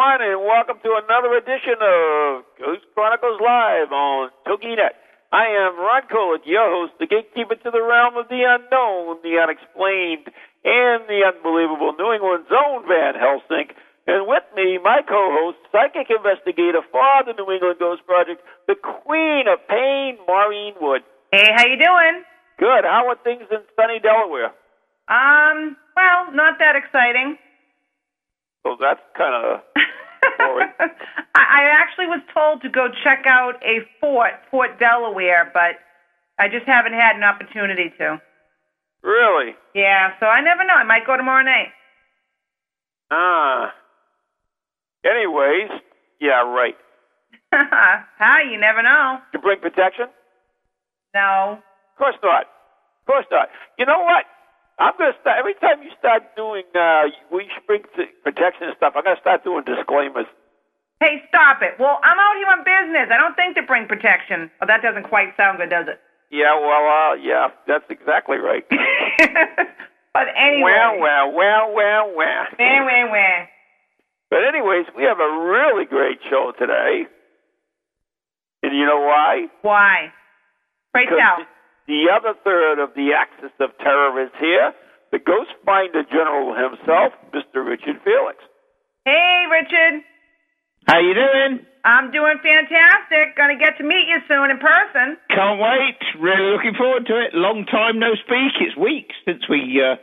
everyone, and welcome to another edition of Ghost Chronicles Live on TogiNet. I am Ron Kolick, your host, the gatekeeper to the realm of the unknown, the unexplained, and the unbelievable New England's own Van Helsing. And with me, my co-host, psychic investigator for the New England Ghost Project, the queen of pain, Maureen Wood. Hey, how you doing? Good. How are things in sunny Delaware? Um, well, not that exciting. So that's kind of boring. I, I actually was told to go check out a fort, Fort Delaware, but I just haven't had an opportunity to. Really? Yeah, so I never know. I might go tomorrow night. Ah. Anyways, yeah, right. Hi, you never know. You bring protection? No. Of course not. Of course not. You know what? I'm gonna start every time you start doing uh we bring protection and stuff. I'm gonna start doing disclaimers. Hey, stop it. Well, I'm out here on business. I don't think to bring protection. Oh, that doesn't quite sound good, does it? Yeah, well, uh, yeah, that's exactly right. but anyway. Well, well, well, well, well. Wah, wah, wah. But anyways, we have a really great show today. And you know why? Why? Pray Because tell. The other third of the axis of terror is here. The Ghost Finder General himself, Mr. Richard Felix. Hey, Richard. How you doing? I'm doing fantastic. Gonna get to meet you soon in person. Can't wait. Really looking forward to it. Long time no speak. It's weeks since we uh,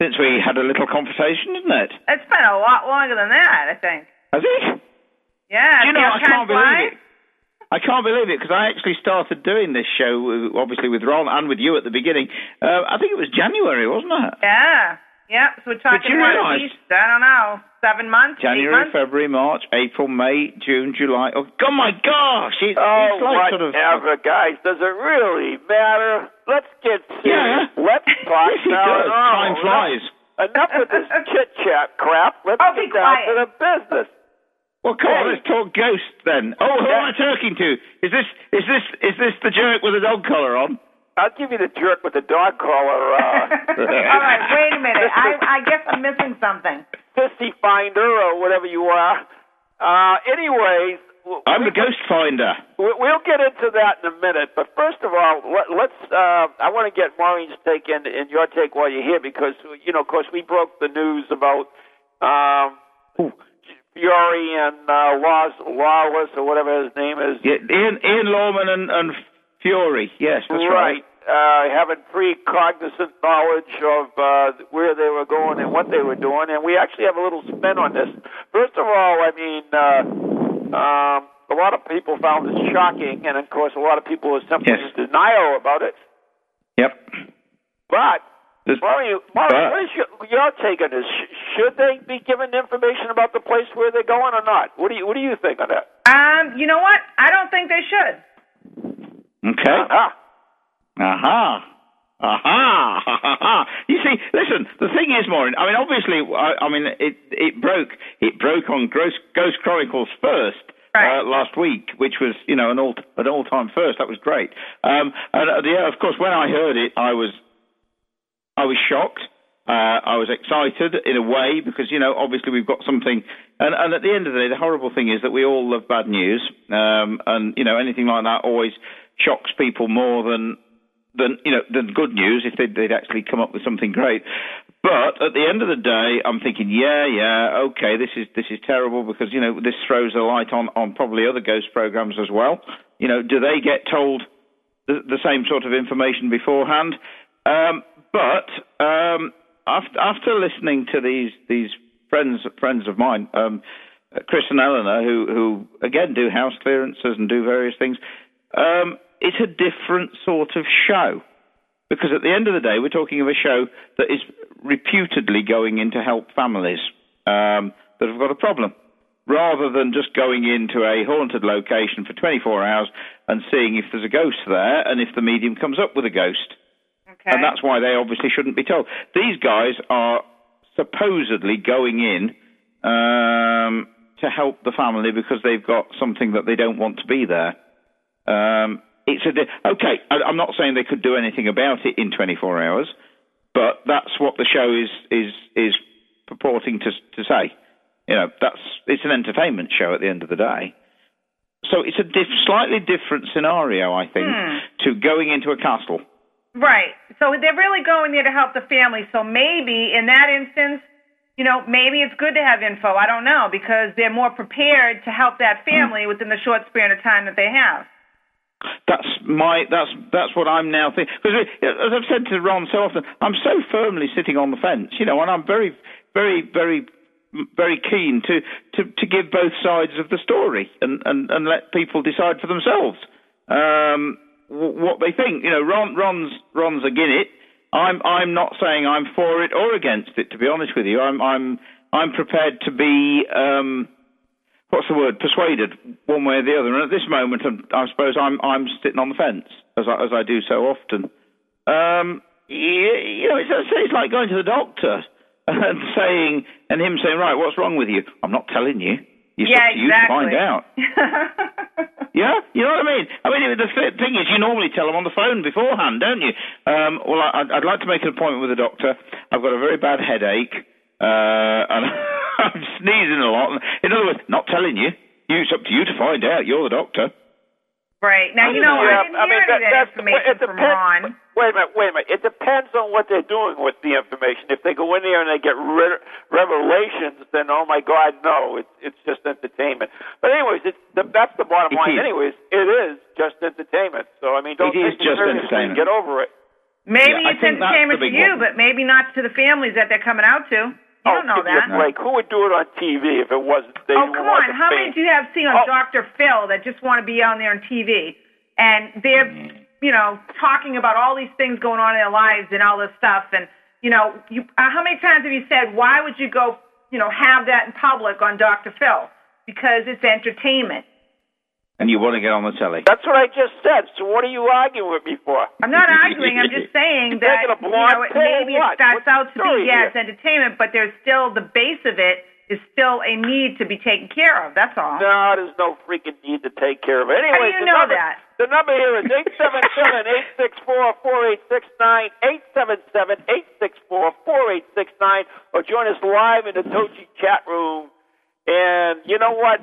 since we had a little conversation, isn't it? It's been a lot longer than that, I think. Has it? Yeah. Do you know, I can't believe it. I can't believe it because I actually started doing this show, uh, obviously with Ron and with you at the beginning. Uh, I think it was January, wasn't it? Yeah. Yeah. So we're talking you about at realise- least I don't know seven months, January, months. February, March, April, May, June, July. Oh, God, my gosh! It's, Oh, it's like sort of. whatever, guys. Does it really matter? Let's get serious. Yeah. Let's talk Yes, it now. does. Time flies. Enough with this chit chat crap. Let's Oh, be get down quiet. to the business. Well, come on, let's talk ghosts then. Oh, who am I talking to? Is this is this is this the jerk with a dog collar on? I'll give you the jerk with the dog collar. Uh, All right. Wait a minute. I I guess I'm missing something. sissy finder or whatever you are. Uh, anyways, w- I'm the ghost finder. We- We'll get into that in a minute, but first of all, let, let's. Uh, I want to get Maureen's take and, and your take while you're here, because you know, of course, we broke the news about um, Fury and uh, Laws, Lawless or whatever his name is. Yeah, Ian Ian Lawman and, and Fury. Yes, that's right. right. Uh, having pre-cognizant knowledge of uh, where they were going and what they were doing, and we actually have a little spin on this. First of all, I mean, uh, um, a lot of people found this shocking, and of course, a lot of people are simply Yes. in denial about it. Yep. But There's- Mario, Mario, But- what is your, your take on this? Should they be given information about the place where they're going or not? What do you What do you think on that? Um, you know what? I don't think they should. Okay. Ah, Aha. Aha. Aha. You see, listen. The thing is, Maureen. I mean, obviously, I, I mean, it it broke. It broke on Ghost, Ghost Chronicles first. Right. Uh, last week, which was you know an all an all time first, that was great. Um, and uh, yeah, of course, when I heard it, I was I was shocked. Uh, I was excited in a way because, you know, obviously we've got something. And, and at the end of the day, the horrible thing is that we all love bad news. Um, and, you know, anything like that always shocks people more than, than, you know, than good news if they'd, they'd actually come up with something great. But at the end of the day, I'm thinking, yeah, yeah, okay, this is this is terrible because you know this throws a light on on probably other ghost programs as well. You know, do they get told the, the same sort of information beforehand? Um, but um, after, after listening to these these friends friends of mine, um, Chris and Eleanor, who who again do house clearances and do various things, um, it's a different sort of show because at the end of the day, we're talking of a show that is reputedly going in to help families um, that have got a problem, rather than just going into a haunted location for 24 hours and seeing if there's a ghost there and if the medium comes up with a ghost. Okay. And that's why they obviously shouldn't be told. These guys are supposedly going in um, to help the family because they've got something that they don't want to be there. Um, it's a di- okay. I, I'm not saying they could do anything about it in 24 hours, but that's what the show is is is purporting to to say. You know, that's it's an entertainment show at the end of the day. So it's a diff- slightly different scenario, I think, to going into a castle. Right. So they're really going there to help the family. So maybe in that instance, you know, maybe it's good to have info. I don't know because they're more prepared to help that family within the short span of time that they have. That's my that's that's what I'm now thinking. Because as I've said to Ron so often, I'm so firmly sitting on the fence, you know, and I'm very, very, very, very keen to to, to give both sides of the story and, and, and let people decide for themselves um, what they think. You know, Ron Ron's Ron's against it. I'm I'm not saying I'm for it or against it. To be honest with you, I'm I'm I'm prepared to be. Um, what's the word? Persuaded one way or the other. And at this moment, I'm, I suppose I'm I'm sitting on the fence as I, as I do so often. Um, you, you know, it's, it's like going to the doctor and saying and him saying, right, what's wrong with you? I'm not telling you. It's yeah, up to you exactly. to find out. Yeah, you know what I mean. I mean, the thing is, you normally tell them on the phone beforehand, don't you? Um, well, I, I'd like to make an appointment with a doctor. I've got a very bad headache, uh, and I'm sneezing a lot. In other words, not telling you. You, It's up to you to find out. You're the doctor. Right. Now, you know, I didn't hear any of that information it from depends. Ron. Wait a minute, wait a minute. It depends on what they're doing with the information. If they go in there and they get re- revelations, then oh my God, no, it's it's just entertainment. But anyways, it's the, that's the bottom It line. is. Anyways, it is just entertainment. So I mean, don't It is take it just entertainment. Get over it. Maybe Yeah, it's think entertainment the to big you, one. but maybe not to the families that they're coming out to. You oh, don't know me a that. break. Who would do it on TV if it wasn't? They Oh, come on. How many do you have seen on Oh. Dr. Phil that just want to be on there on TV? And they're, you know, talking about all these things going on in their lives and all this stuff. And, you know, you, uh, how many times have you said, why would you go, you know, have that in public on Dr. Phil? Because it's entertainment. And you want to get on the telly. That's what I just said. So what are you arguing with me for? I'm not arguing. I'm just saying that taking a you blonde know it, pill or maybe it starts What's out to story be yes here? entertainment, but there's still the base of it is still a need to be taken care of. That's all. No, there's no freaking need to take care of it. How do Anyway, you the know number, that? The number here is eight seven seven eight six four four eight six nine eight seven seven eight six four four eight six nine, or join us live in the Togi chat room. And you know what?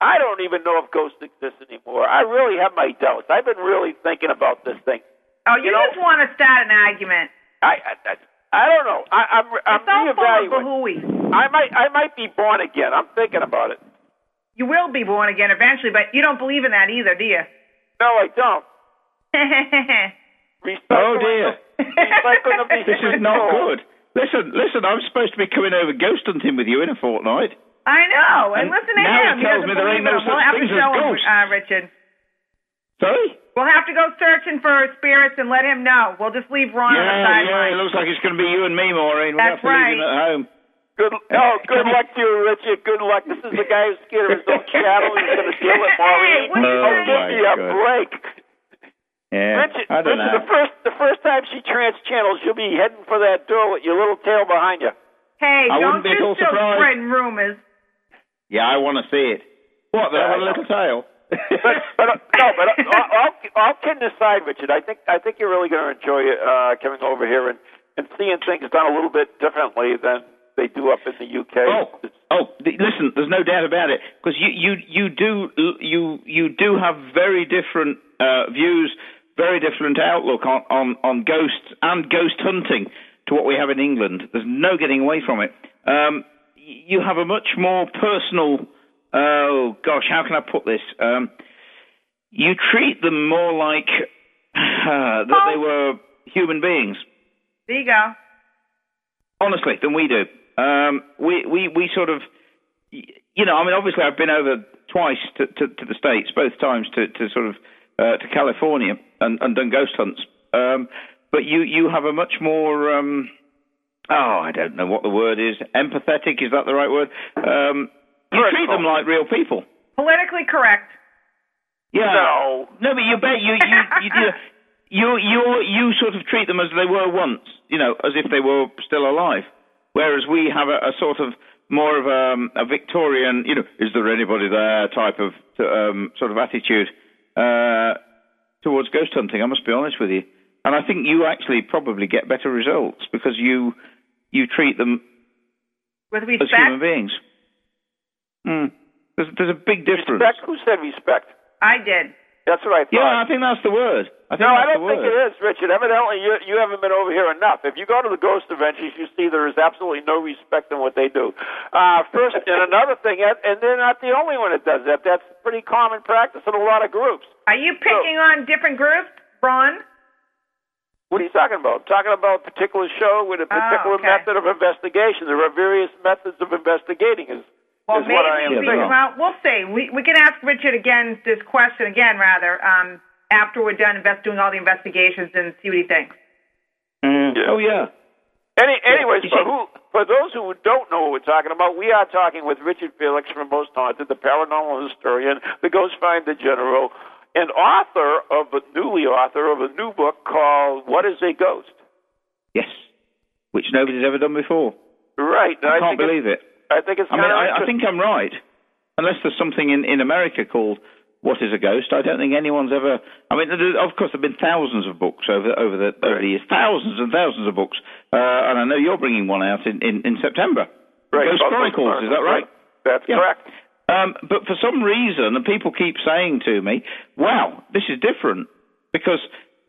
I don't even know if ghosts exist anymore. I really have my doubts. I've been really thinking about this thing. Oh, you, You know- just want to start an argument. I I, I, I don't know. I, I'm I'm It's all full of reevaluating. I might I might be born again. I'm thinking about it. You will be born again eventually, but you don't believe in that either, do you? No, I don't. Oh dear. Recycling of the This is not good. Listen, listen. I'm supposed to be coming over ghost hunting with you in a fortnight. I know. And And listen to now him. he He tells doesn't me there believe ain't no them. We'll such have to as show him, ghosts. uh, Richard. Sorry. We'll have to go searching for spirits and let him know. We'll just leave Ron on the Yeah, yeah. It looks like it's going to be you and me, Maureen. We'll That's have to leave him right. at home. Good. Oh, good luck to you, Richard. Good luck. This is the guy who's scared of his own shadow. He's going to deal it, Maureen. what are you Oh, oh, give my me a break. Yeah. Richard, I don't Richard, know. the first the first time she trans channels, you'll be heading for that door with your little tail behind you. Hey, I don't wouldn't be at you still spreading rumors. Yeah, I want to see it. What? They have a little tail. But but uh, no, but uh, all, all, all kidding aside, Richard, I think I think you're really going to enjoy uh, coming over here and and seeing things done a little bit differently than they do up in the UK. Oh, oh, th- listen, there's no doubt about it because you, you, you do you you do have very different uh, views, very different outlook on, on, on ghosts and ghost hunting to what we have in England. There's no getting away from it. Um, you have a much more personal. Oh gosh, how can I put this? Um, you treat them more like uh, that they were human beings. There you go. Honestly, than we do. Um, we, we, we sort of, you know, I mean, obviously I've been over twice to, to, to the States, both times to, to sort of, uh, to California and, and done ghost hunts. Um, but you, you have a much more, um, oh, I don't know what the word is, empathetic, is that the right word? Um, you treat them like real people. Politically correct. Yeah. No. No, but you bet you you you you you you, you sort of treat them as they were once, you know, as if they were still alive. Whereas we have a, a sort of more of a, um, a Victorian, you know, is there anybody there type of um, sort of attitude uh, towards ghost hunting. I must be honest with you, and I think you actually probably get better results because you you treat them With as human beings. Mm. There's, there's a big difference. Respect? Who said respect? I did. That's what I thought. Yeah, I think that's the word. I think No, I don't think word. it is, Richard. Evidently, you you haven't been over here enough. If you go to the ghost adventures, you see there is absolutely no respect in what they do. Uh, first, and another thing, and and they're not the only one that does that. That's pretty common practice in a lot of groups. Are you picking on different groups, Ron? What are you talking about? talking about a particular show with a particular Oh, okay. method of investigation. There are various methods of investigating. Is Well, is maybe what I am we, saying. well, we'll see. We we can ask Richard again this question again, rather, um, after we're done invest, doing all the investigations and see what he thinks. Mm. Yeah. Oh yeah. Any, anyways, You for who, for those who don't know what we're talking about, we are talking with Richard Felix from Most Haunted, the paranormal historian, the Ghost Finder General, and author of a newly author of a new book called "What Is a Ghost." Yes. Which nobody's ever done before. Right. I, can't believe it. I think it's I mean, I, I think I'm right. Unless there's something in, in America called "What Is a Ghost," I don't think anyone's ever. I mean, of course, there've been thousands of books over over the over the years, thousands and thousands of books, uh, and I know you're bringing one out in in, in September. Right, Ghost Ghost Chronicles, is that right? That's Yeah. correct. Um, but for some reason, and people keep saying to me, "Wow, this is different," because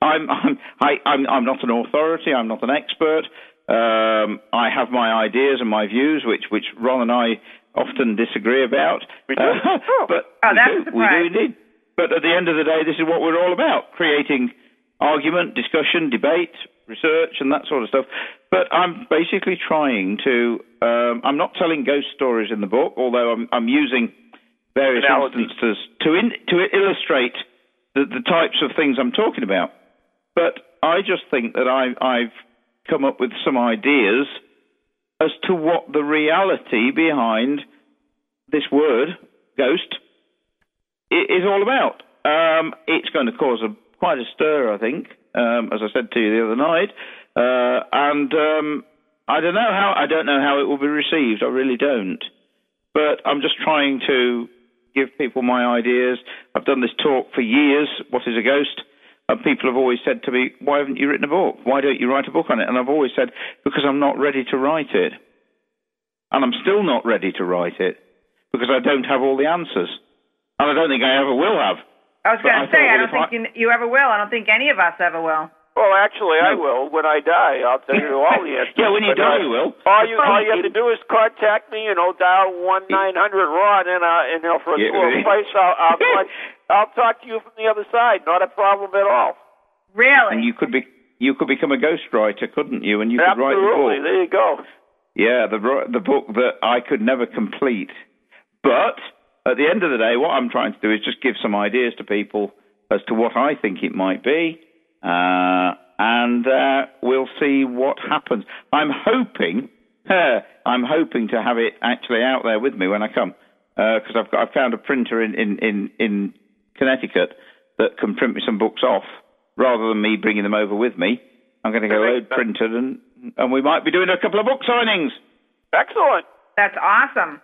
I'm I'm I, I'm, I'm not an authority. I'm not an expert. Um, I have my ideas and my views, which which Ron and I often disagree about. We do? Uh, Oh. but Oh, we that's do, we do indeed. But at the end of the day, this is what we're all about: creating argument, discussion, debate, research, and that sort of stuff. But I'm basically trying to. Um, I'm not telling ghost stories in the book, although I'm, I'm using various Analogies. instances to in, to illustrate the, the types of things I'm talking about. But I just think that I, I've come up with some ideas as to what the reality behind this word, ghost, is all about. Um, it's going to cause a, quite a stir, I think, um, as I said to you the other night. Uh, and um, I don't know how I don't know how it will be received. I really don't. But I'm just trying to give people my ideas. I've done this talk for years. What is a ghost? And people have always said to me, "Why haven't you written a book? Why don't you write a book on it?" And I've always said, "Because I'm not ready to write it." And I'm still not ready to write it because I don't have all the answers, and I don't think I ever will have. I was going to say, I don't think you, you ever will. I don't think any of us ever will. Well, actually, I will when I die. I'll tell you all the answers. Yeah, when you die, you will. All you all you have to do is contact me. You know, dial one nine hundred Ron, and uh, and you know, for a Yeah. small price, I'll I'll, talk, I'll talk to you from the other side. Not a problem at all. Really? And you could be you could become a ghostwriter, couldn't you? And you could write the Absolutely. book. There you go. Yeah, the the book that I could never complete. But at the end of the day, what I'm trying to do is just give some ideas to people as to what I think it might be, uh, and uh, we'll see what happens. I'm hoping, I'm hoping to have it actually out there with me when I come, because I've got I've found a printer in, in, in, in Connecticut that can print me some books off rather than me bringing them over with me. I'm going to go That load makes printed and and we might be doing a couple of book signings. Excellent. That's awesome.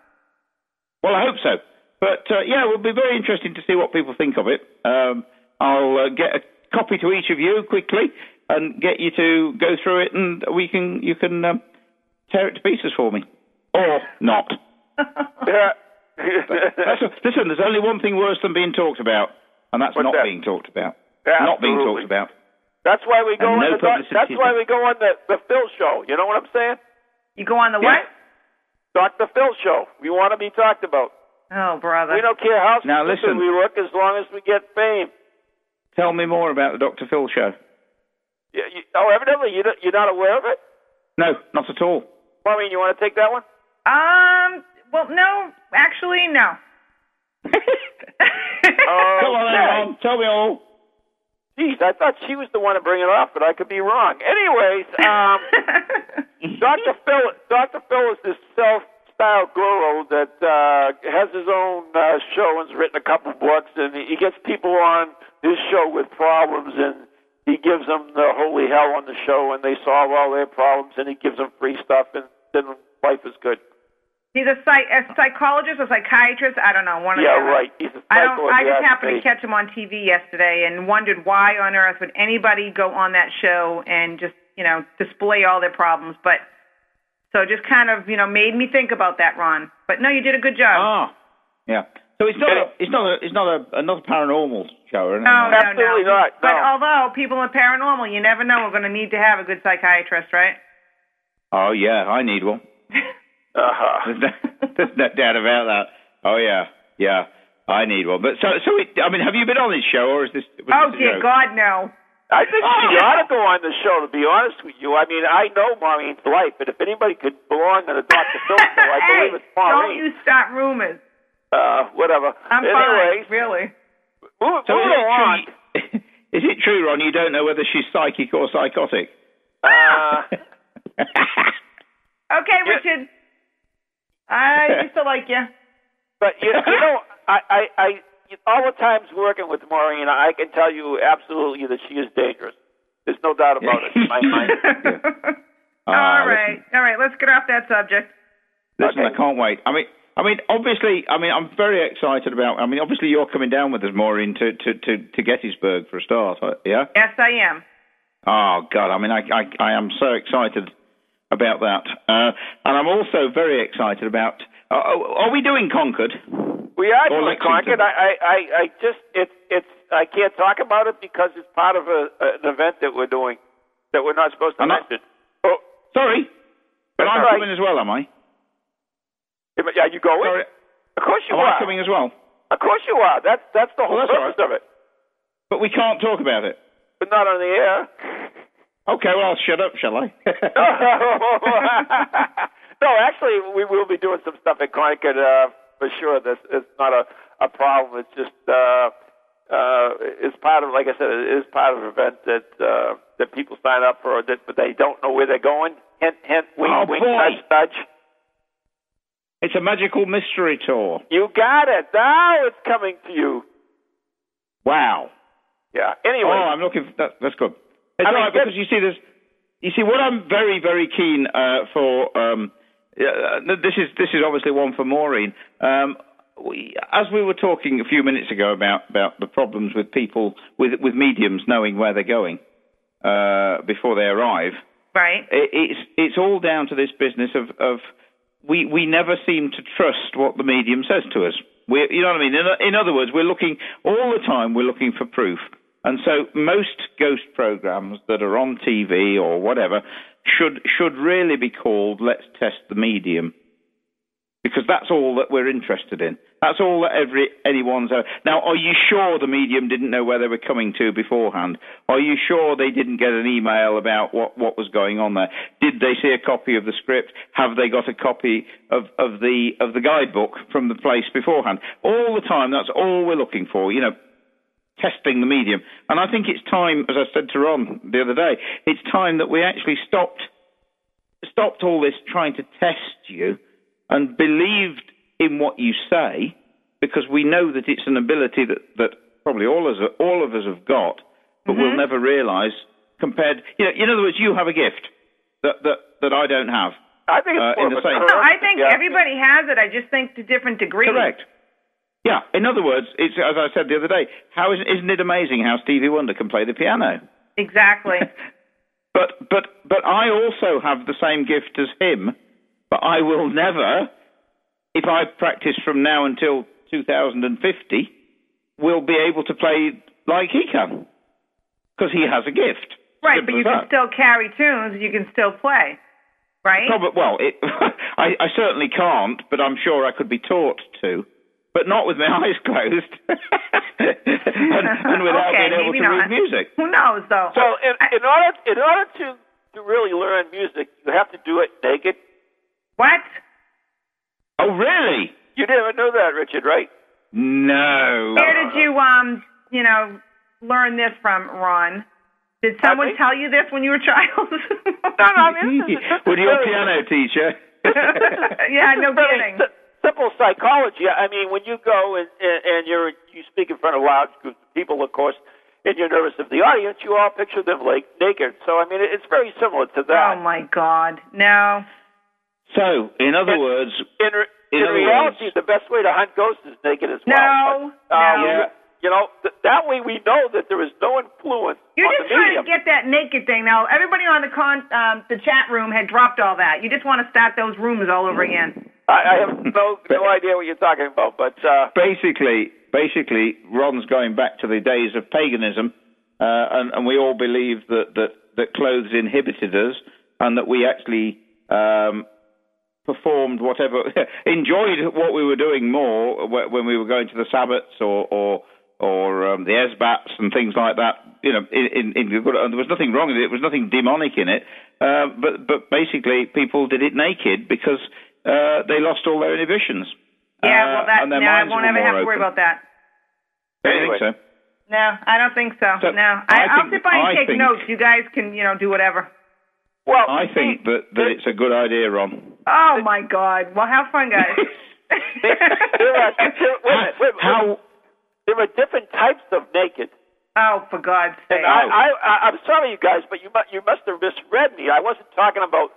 Well, I hope so. But uh, yeah, it will be very interesting to see what people think of it. Um, I'll uh, get a copy to each of you quickly, and get you to go through it, and we can you can um, tear it to pieces for me, or not. Yeah. Listen, there's only one thing worse than being talked about, and that's What's not that? being talked about. Not being talked about. That's why we go And on no the that's why we go on the the Phil show. You know what I'm saying? You go on the Yeah. what? Dr. Phil show. We want to be talked about. Oh, brother. We don't care how Now, stupid listen. we look as long as we get fame. Tell me more about the Dr. Phil show. You, you, oh, evidently you don't- you're not aware of it. No, not at all. Maureen, you want to take that one? Um. Well, no. Actually, no. Come on, Okay. Aaron, tell me all. Jeez, I thought she was the one to bring it up, but I could be wrong. Anyways, um, Dr. Phil, Dr. Phil is this self-styled guru that uh, has his own uh, show and has written a couple books, and he gets people on his show with problems, and he gives them the holy hell on the show, and they solve all their problems, and he gives them free stuff, and then life is good. He's a, psych- a psychologist, a psychiatrist. I don't know. One of Yeah, the other. right. He's a I don't. I just happened to catch him on TV yesterday and wondered why on earth would anybody go on that show and just you know display all their problems. But so it just kind of you know made me think about that, Ron. But no, you did a good job. Ah, yeah. So it's not a, it's not a, it's not a, another paranormal show, or anything no, like no, Absolutely no. not, But no. although people are paranormal, you never know. We're going to need to have a good psychiatrist, right? Oh yeah, I need one. Uh-huh. There's no, there's no doubt about that. Oh yeah, yeah, I need one. But so, so it, I mean, have you been on this show, or is this? Oh this dear joke? God, no. I think she ought to go on the show. To be honest with you, I mean, I know Maureen's life, but if anybody could belong on a Dr. Phil show, I hey, believe it's don't you start rumors. Uh, whatever. I'm Anyways, fine, really. move, So is moving it, true, is it true, Ron? You don't know whether she's psychic or psychotic? Uh, Okay, Yeah. Richard. I used to like you. but you, you know, I, I, I, all the times working with Maureen, I can tell you absolutely that she is dangerous. There's no doubt about it in my mind. Ah, all right, all right. Let's get off that subject. Listen, Okay. I can't wait. I mean, I mean, obviously, I mean, I'm very excited about. I mean, obviously, you're coming down with us, Maureen, to to to, to Gettysburg for a start. uh, Yeah. Yes, I am. Oh God, I mean, I I, I am so excited about that, uh, and I'm also very excited about. Uh, are we doing Concord? We are doing Lexington. Concord. I, I, I, I just, it's, it's, I can't talk about it because it's part of a, an event that we're doing that we're not supposed to I'm not- mention. Oh, Sorry, but I'm all right. coming as well, am I? Yeah, you going? Sorry, Of course you am are. I coming as well? Of course you are. That's that's the whole Well, purpose of it. But we can't talk about it. But not on the air. Okay, well, I'll shut up, shall I? no, actually, we will be doing some stuff at Concord uh, for sure. This it's not a, a problem. It's just uh, uh, it's part of, like I said, it is part of an event that uh, that people sign up for, that but they don't know where they're going. Hint, hint, wink, Oh, wink, boy. nudge, nudge. It's a magical mystery tour. You got it. Now it's coming to you. Wow. Yeah. Anyway, Oh, I'm looking. For, that, that's good. It's I mean, right because you see, there's. You see, what I'm very, very keen uh, for. Um, uh, this is this is obviously one for Maureen. Um, we, as we were talking a few minutes ago about about the problems with people with with mediums knowing where they're going uh, before they arrive. Right. it, it's it's all down to this business of of we we never seem to trust what the medium says to us. We you know what I mean. In, in other words, we're looking all the time. We're looking for proof, and so most ghost programs that are on TV or whatever should should really be called "Let's Test the Medium." Because that's all that we're interested in. That's all that every anyone's. Uh, now, are you sure the medium didn't know where they were coming to beforehand? Are you sure they didn't get an email about what, what was going on there? Did they see a copy of the script? Have they got a copy of, of the of the guidebook from the place beforehand? All the time, that's all we're looking for. You know, testing the medium. And I think it's time, as I said to Ron the other day, it's time that we actually stopped stopped all this trying to test you and believed in what you say because we know that it's an ability that, that probably all of us all of us have got, but we'll never realise compared. You know, in other words, you have a gift that that, that I don't have. I think it's uh, in the same- No, I think yeah. everybody has it. I just think to different degrees. Correct. Yeah. In other words, it's as I said the other day. How is, isn't it amazing how Stevie Wonder can play the piano? Exactly. But but but I also have the same gift as him. But I will never, if I practice from now until 2050, will be able to play like he can because he has a gift. Right, Simple but you as can still carry tunes. You can still play, right? Probably, well, it, I, I certainly can't, but I'm sure I could be taught to, but not with my eyes closed and, and without okay, being able to not. read music. Who knows, though? So in, in order in order to to really learn music, you have to do it naked. what? Oh, really? You never know that, Richard, right? No. Where did you, um, you know, learn this from, Ron? Did someone me? tell you this when you were a child? No, no, I mean, this is- this With your piano teacher. yeah, no very kidding. si- simple psychology. I mean, when you go and, and, and you're you speak in front of large groups of people, of course, and you're nervous of the audience, you all picture them like naked. So I mean, it- it's very similar to that. Oh my God, no. So, in other And- words, in re- In in reality, words- the best way to hunt ghosts is naked as well. No, But, uh, no. Yeah. You know, th- that way we know that there is no influence You're on just the trying medium. to get that naked thing. Now, everybody on the con, um, the chat room had dropped all that. You just want to start those rooms all over again. I, I have no no idea what you're talking about, but uh, basically, basically, Ron's going back to the days of paganism, uh, and, and we all believe that, that, that clothes inhibited us, and that we actually um, performed whatever, enjoyed what we were doing more when we were going to the sabbats or or, or um, the esbats and things like that. You know, in, in, in there was nothing wrong with it. There was nothing demonic in it. Uh, but but basically, people did it naked because uh, they lost all their inhibitions. Yeah, Uh, well, that and their no, I won't ever more have to worry open. about that. Don't Anyway. think so? No, I don't think so. So, no, I I, I'll think- sit by and I take think- notes. You guys can, you know, do whatever. well, I think that, that it's a good idea, Ron. Oh my God! Well, have fun, guys. there are, there, wait, minute, wait, a minute. There are different types of naked. oh, for God's sake! And I, I, I, I'm sorry, you guys, but you mu- you must have misread me. I wasn't talking about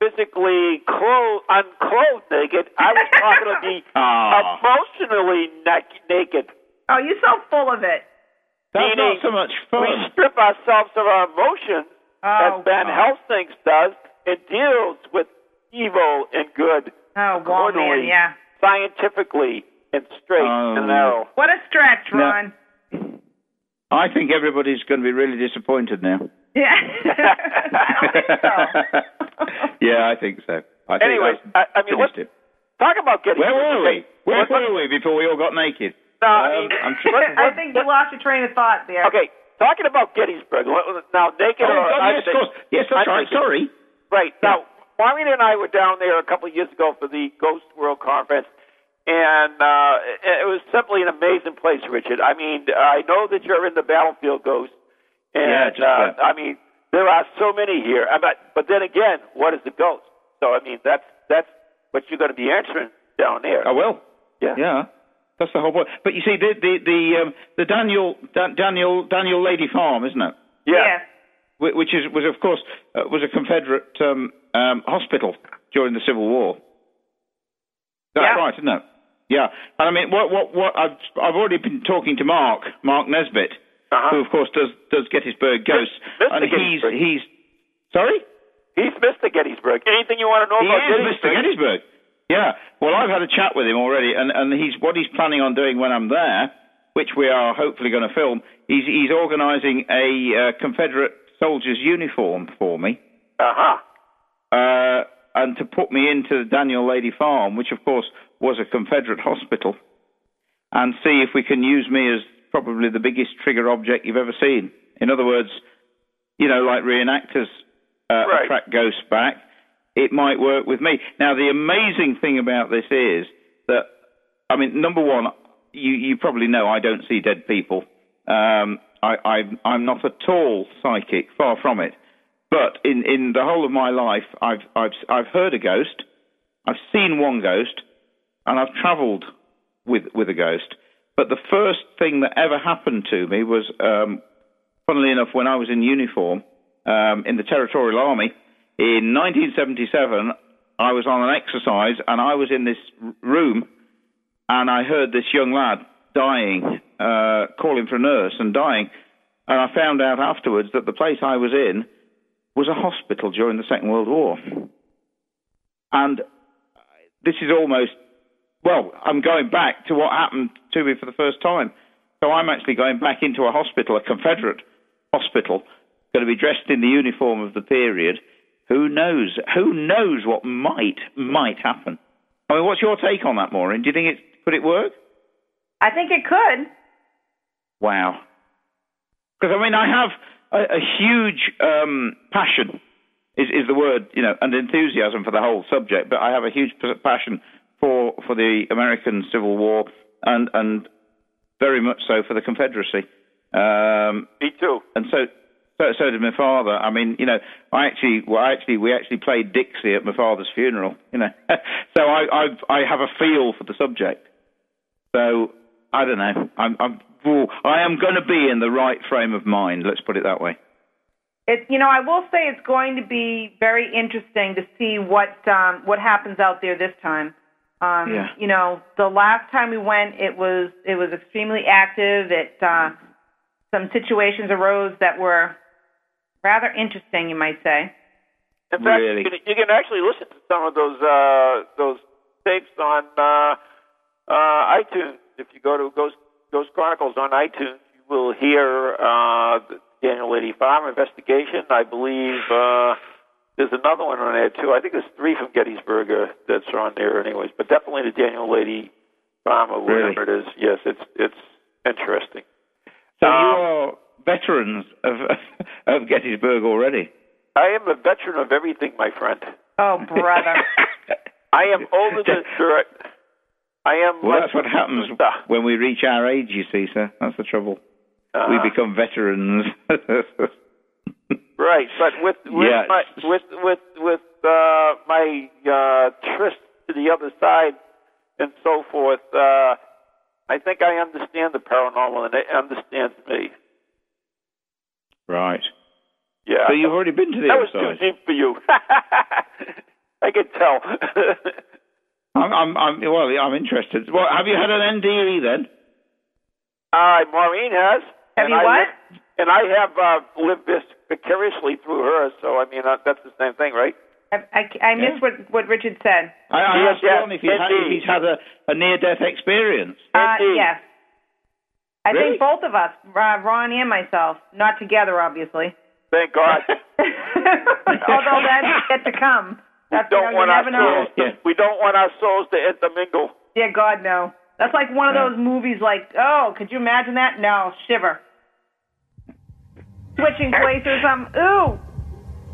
physically clothed, unclothed naked. I was talking to be Ah. emotionally nak- naked. oh, you're so full of it. That's Meaning not so much We fun. strip ourselves of our emotions, Oh, as Van God. Helsing does, and deals with evil and good Oh, well, man, yeah. scientifically and straight Oh. and narrow. What a stretch, No. Ron. I think everybody's going to be really disappointed now. Yeah. I so. yeah, I think so. I think Anyway, that's I, I mean, finished let's it. talk about getting. Where were we? Where What- what- were we before we all got naked? No, I Um, mean, I'm sure- what- I what- think you lost your train of thought there. Okay, talking about Gettysburg. Now, naked Oh, or God, I yes, of course. Yes, that's I right. think- Sorry. Right. Now, Maureen and I were down there a couple of years ago for the Ghost World Conference, and uh, it it was simply an amazing place, Richard. I mean, I know that you're in the battlefield ghost, and Yeah, just uh, that. I mean, there are so many here. I But but then again, what is the ghost? So I mean, that's that's what you're going to be answering down there. I will. Yeah. Yeah. That's the whole point. But you see, the the the, um, the Daniel Dan, Daniel Daniel Lady Farm, isn't it? Yeah. Wh- Which is was of course uh, was a Confederate um, um, hospital during the Civil War. That's Yeah. right, isn't it? Yeah. And I mean, what what what I've I've already been talking to Mark Mark Nesbitt, Uh-huh. who of course does does Gettysburg Ghosts, Mr. and he's he's sorry. He's Mr. Gettysburg. Anything you want to know He about is Gettysburg? Mr. Gettysburg. Yeah. Well, I've had a chat with him already, and, and he's what he's planning on doing when I'm there, which we are hopefully going to film. He's he's organising a uh, Confederate soldier's uniform for me, Uh-huh. uh, and to put me into the Daniel Lady Farm, which of course was a Confederate hospital, and see if we can use me as probably the biggest trigger object you've ever seen. In other words, you know, like reenactors uh, Right. attract ghosts back. It might work with me. Now, the amazing thing about this is that, I mean, number one, you, you probably know I don't see dead people. Um, I, I, I'm not at all psychic, far from it. But in, in the whole of my life, I've, I've, I've heard a ghost, I've seen one ghost, and I've travelled with, with a ghost. But the first thing that ever happened to me was, um, funnily enough, when I was in uniform um, in the Territorial Army in 1977, I was on an exercise and I was in this room and I heard this young lad dying, uh, calling for a nurse and dying. And I found out afterwards that the place I was in was a hospital during the Second World War. And this is almost, well, I'm going back to what happened to me for the first time. So I'm actually going back into a hospital, a Confederate hospital, going to be dressed in the uniform of the period. Who knows? Who knows what might might happen? I mean, what's your take on that, Maureen? Do you think it could it work? I think it could. Wow. Because I mean, I have a, a huge um, passion is, is the word, you know, and enthusiasm for the whole subject. But I have a huge passion for for the American Civil War and and very much so for the Confederacy. Um, Me too. And so, so, so did my father. I mean, you know, I actually, well, I actually, we actually played Dixie at my father's funeral. You know, so I, I, I have a feel for the subject. So I don't know. I'm, I'm, ooh, I am going to be in the right frame of mind. Let's put it that way. It, you know, I will say it's going to be very interesting to see what um, what happens out there this time. Um, Yeah. You know, the last time we went, it was it was extremely active. It uh, some situations arose that were rather interesting, you might say. In fact, Really? you, can, you can actually listen to some of those uh, those tapes on uh, uh, iTunes. If you go to Ghost Ghost Chronicles on iTunes, you will hear uh, the Daniel Lady Farm investigation. I believe uh, there's another one on there too. I think there's three from Gettysburg uh, that's on there, anyways. But definitely the Daniel Lady Farm or Really? whatever it is. Yes, it's it's interesting. So Um, you are veterans of of Gettysburg already. I am a veteran of everything, my friend. Oh, brother. I am older than dirt. I am. Well, that's what happens when we reach our age, you see, sir. That's the trouble. Uh, We become veterans. right, but with with Yes. my with with with uh, my uh, tryst to the other side and so forth. Uh, I think I understand the paranormal, and it understands me. right. Yeah. So you've already been to the that other was too side. deep for you. I could tell. I'm, I'm, I'm, well, I'm interested. Well, have you had an NDE then? uh, Maureen has. Have and you I what? live- and I have uh, lived this vicariously through her. So I mean, uh, that's the same thing, right? I, I, I missed what what Richard said. I, I Yes, asked yes, Ron if he's had, if he's had a, a near-death experience. Uh, Indeed. yes. I Really? think both of us, uh, Ron and myself, not together, obviously. Thank God. Although that's yet to come. That's don't you, know, want our souls. To, Yeah. We don't want our souls to intermingle. Yeah, God no. That's like one of those movies. Like, oh, could you imagine that? No, shiver. Switching places or something. Ooh.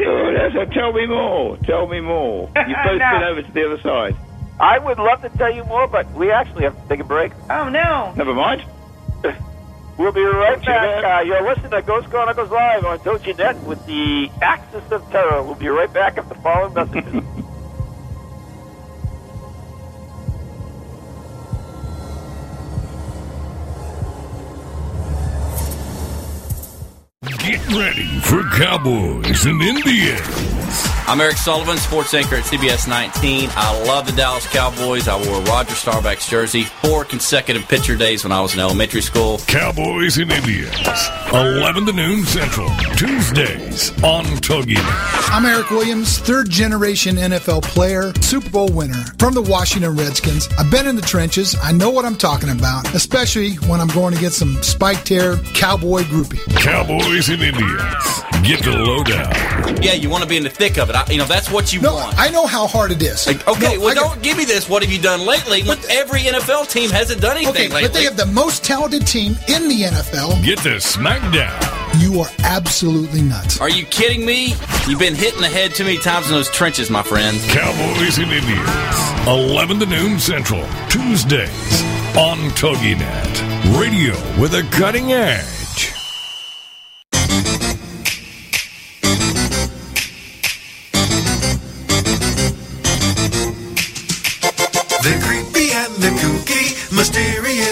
Oh, yeah, so tell me more. Tell me more. You've both No. been over to the other side. I would love to tell you more, but we actually have to take a break. Oh no. Never mind. We'll be right Talk to back. then. Uh, you're listening to Ghost Chronicles Live on TogiNet with the Axis of Terror. We'll be right back after the following messages. Get ready for Cowboys and Indians. I'm Eric Sullivan, sports anchor at CBS 19. I love the Dallas Cowboys. I wore a Roger Staubach's jersey four consecutive pitcher days when I was in elementary school. Cowboys and Indians. 11 to noon Central. Tuesdays on TogiNet. I'm Eric Williams, third generation NFL player, Super Bowl winner from the Washington Redskins. I've been in the trenches. I know what I'm talking about, especially when I'm going to get some spiked hair cowboy groupie. Cowboys and Indians. Get the lowdown. Yeah, you want to be in the thick of it. I, you know, that's what you No, want. I know how hard it is. Like, okay, No, well, I got- don't give me this. What have you done lately? When every NFL team hasn't done anything Okay, lately. but they have the most talented team in the NFL. Get the smackdown. You are absolutely nuts. Are you kidding me? You've been hit in the head too many times in those trenches, my friend. Cowboys and Indians. 11 to noon Central. Tuesdays on TogiNet. Radio with a cutting edge.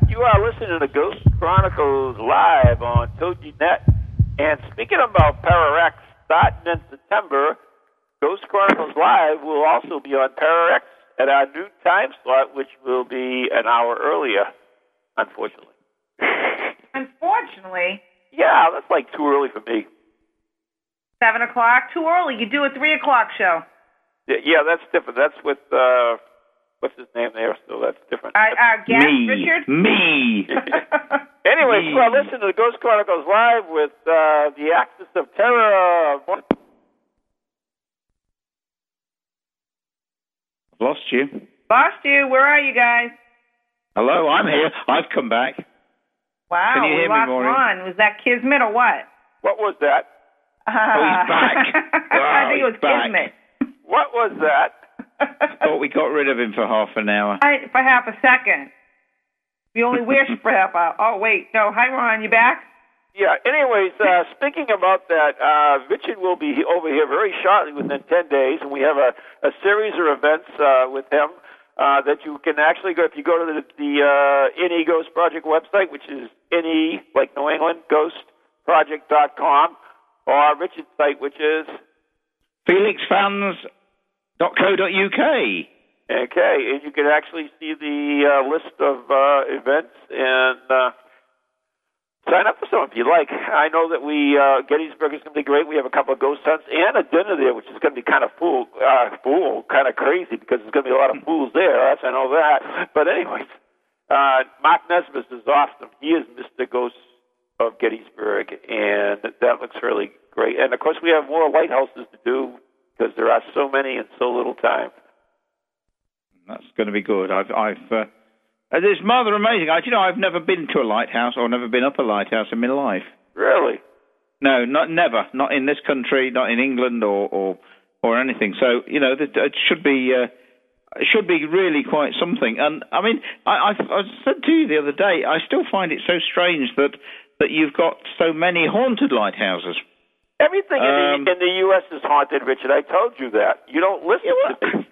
back. You are listening to Ghost Chronicles live on TogiNet. And speaking about Pararex, starting in September, Ghost Chronicles Live will also be on Pararex at our new time slot, which will be an hour earlier, unfortunately. Unfortunately, Yeah, that's like too early for me. seven o'clock too early. You do a three o'clock show. Yeah, yeah that's different. That's with, uh, what's his name there? So that's different. Our, our guest Me. Richard. Me. Anyway, Me. well, listen to the Ghost Chronicles Live with uh, the Axis of Terror. I've lost you. Lost you. Where are you guys? Hello, I'm here. I've come back. Wow, Can you we hear me, lost Maureen? one. Was that Kismet or what? What was that? Oh, he's back. I Wow, think it was he's back. Kismet. What was that? Thought we got rid of him for half an hour. I, for half a second. We only wish for half hour. Oh wait, no. Hi Ron, you back? Yeah. Anyways, uh, speaking about that, uh, Richard will be over here very shortly, within ten days, and we have a, a series of events uh, with him uh, that you can actually go if you go to the, the uh, NE Ghost Project website, which is NE like New England Ghost Project.com, or Richard's site, which is FelixFans.co.uk. Okay, and you can actually see the uh, list of uh, events and uh, sign up for some if you like. I know that we uh, Gettysburg is going to be great. We have a couple of ghost hunts and a dinner there, which is going to be kind of fool, uh, fool, kind of crazy because there's going to be a lot of fools there. That's I know that. But anyways, uh, Mark Nesbitt is awesome. He is Mr. Ghost of Gettysburg, and that looks really great. And of course, we have more lighthouses to do because there are so many in so little time. That's going to be good. I've, I've, uh, it's rather amazing. I, you know, I've never been to a lighthouse or never been up a lighthouse in my life. Really? No, not never. Not in this country, not in England or or, or anything. So you know, it should be uh, it should be really quite something. And I mean, I, I, I said to you the other day, I still find it so strange that that you've got so many haunted lighthouses. Everything Um, in, the, in the U.S. is haunted, Richard. I told you that. You don't listen Yeah, to well, me.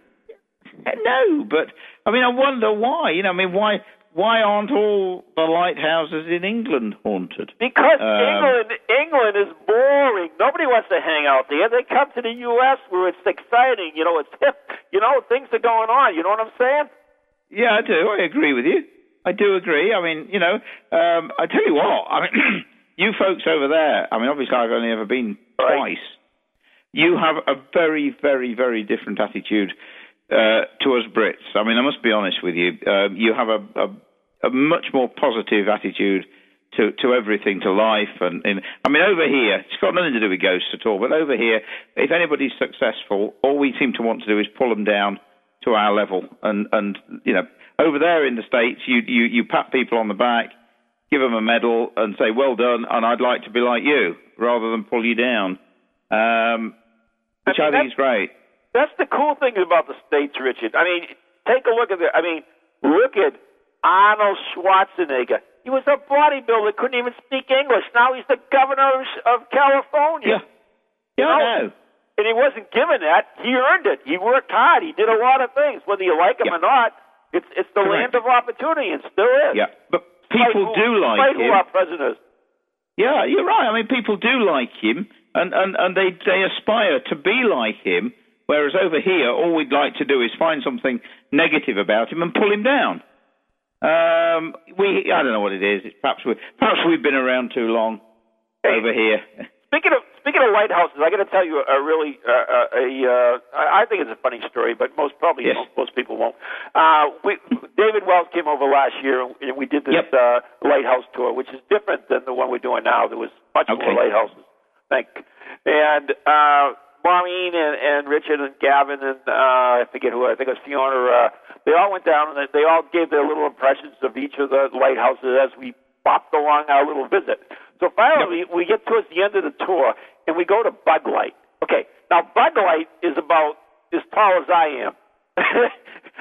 no, but I mean, I wonder why. You know, I mean, why why aren't all the lighthouses in England haunted? Because Um, England, England is boring. Nobody wants to hang out there. They come to the U.S. where it's exciting. You know, it's hip. You know, things are going on. You know what I'm saying? Yeah, I do. I agree with you. I do agree. I mean, you know, um, I tell you what. I mean, you folks over there. I mean, obviously, I've only ever been Right. twice. You have a very, very, very different attitude uh, to us Brits. I mean, I must be honest with you. Um, you have a, a, a much more positive attitude to, to everything, to life, and, and I mean, over here, it's got nothing to do with ghosts at all. But over here, if anybody's successful, all we seem to want to do is pull them down to our level. And and you know, over there in the states, you you you pat people on the back, give them a medal, and say, "Well done," and I'd like to be like you, rather than pull you down. Um, which I I, think is great. That's the cool thing about the states, Richard. I mean, take a look at the. I mean, look at Arnold Schwarzenegger. He was a bodybuilder, couldn't even speak English. Now he's the governor of, California. Yeah, You I know, know. And he wasn't given that. He earned it. He worked hard. He did a lot of things, whether you like him Yeah. or not. It's it's the Correct. land of opportunity, and still is. Yeah, but people do like him. our is. Yeah, you're right. I mean, people do like him, and, and, and they they aspire to be like him. Whereas over here, all we'd like to do is find something negative about him and pull him down. Um, we I don't know what it is. It's perhaps we perhaps we've been around too long Hey. over here. Speaking of speaking of lighthouses, I got to tell you a really uh, uh, a uh, I think it's a funny story, but most probably Yes. most, most people won't. Uh, we David Wells came over last year, and we did this Yep. uh, lighthouse tour, which is different than the one we're doing now. There was much Okay. more lighthouses, I think. And uh, Maureen and, and Richard and Gavin and uh, I forget who I think it was Fiona. Uh, they all went down and they, they all gave their little impressions of each of the lighthouses as we bopped along our little visit. So finally, we get towards the end of the tour and we go to Bug Light. Okay, now Bug Light is about as tall as I am.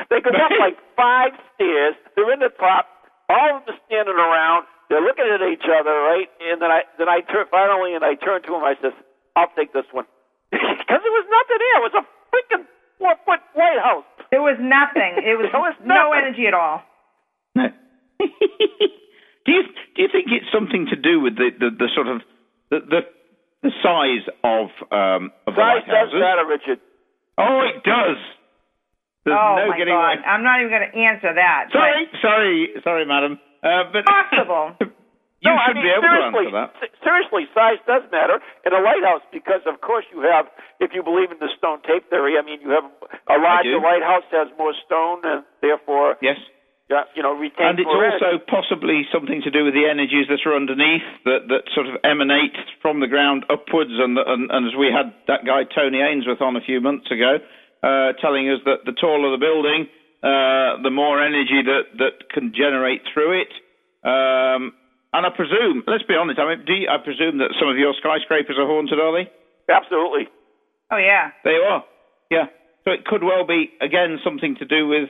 They go up like five stairs. They're in the top. All of them are standing around. They're looking at each other, right? And then I then I turn finally and I turn to him. I says, "I'll take this one," because there was nothing there. It was a freaking four foot White House. There was nothing. It was, There was no energy at all. Do you do you think it's something to do with the, the, the sort of the, the the size of um, of the Size does matter, Richard. Oh, it does. There's oh no my getting God! I'm not even going to answer that. Sorry, sorry, sorry, madam. Uh, but Possible. you no, should I mean, be able to seriously, answer that. seriously, size does matter in a lighthouse because, of course, you have, if you believe in the stone tape theory, I mean, you have a larger lighthouse has more stone and therefore, Yes. Yeah, you know, retains And it's more also energy. possibly something to do with the energies that are underneath that, that sort of emanate from the ground upwards. And, and, and as we had that guy Tony Ainsworth on a few months ago, uh, telling us that the taller the building, uh, the more energy that, that can generate through it. Um, and I presume, let's be honest, I mean, do you, I presume that some of your skyscrapers are haunted, are they? Absolutely. Oh yeah. They are. Yeah. So it could well be again something to do with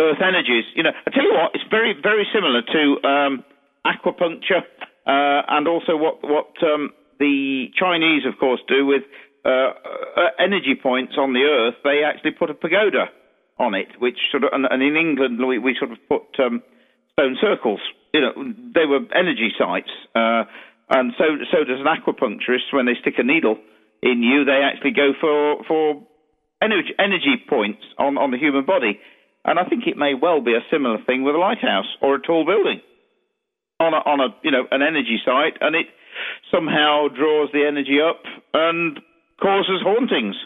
Earth energies. You know, I tell you what, it's very very similar to um, acupuncture uh, and also what what um, the Chinese, of course, do with uh, uh, energy points on the Earth. They actually put a pagoda on it, which sort of and, and in England we, we sort of put um, stone circles. You know, they were energy sites. Uh, and so, so does an acupuncturist when they stick a needle in you. They actually go for for energy, energy points on, on the human body. And I think it may well be a similar thing with a lighthouse or a tall building on a, on a you know an energy site, and it somehow draws the energy up and causes hauntings.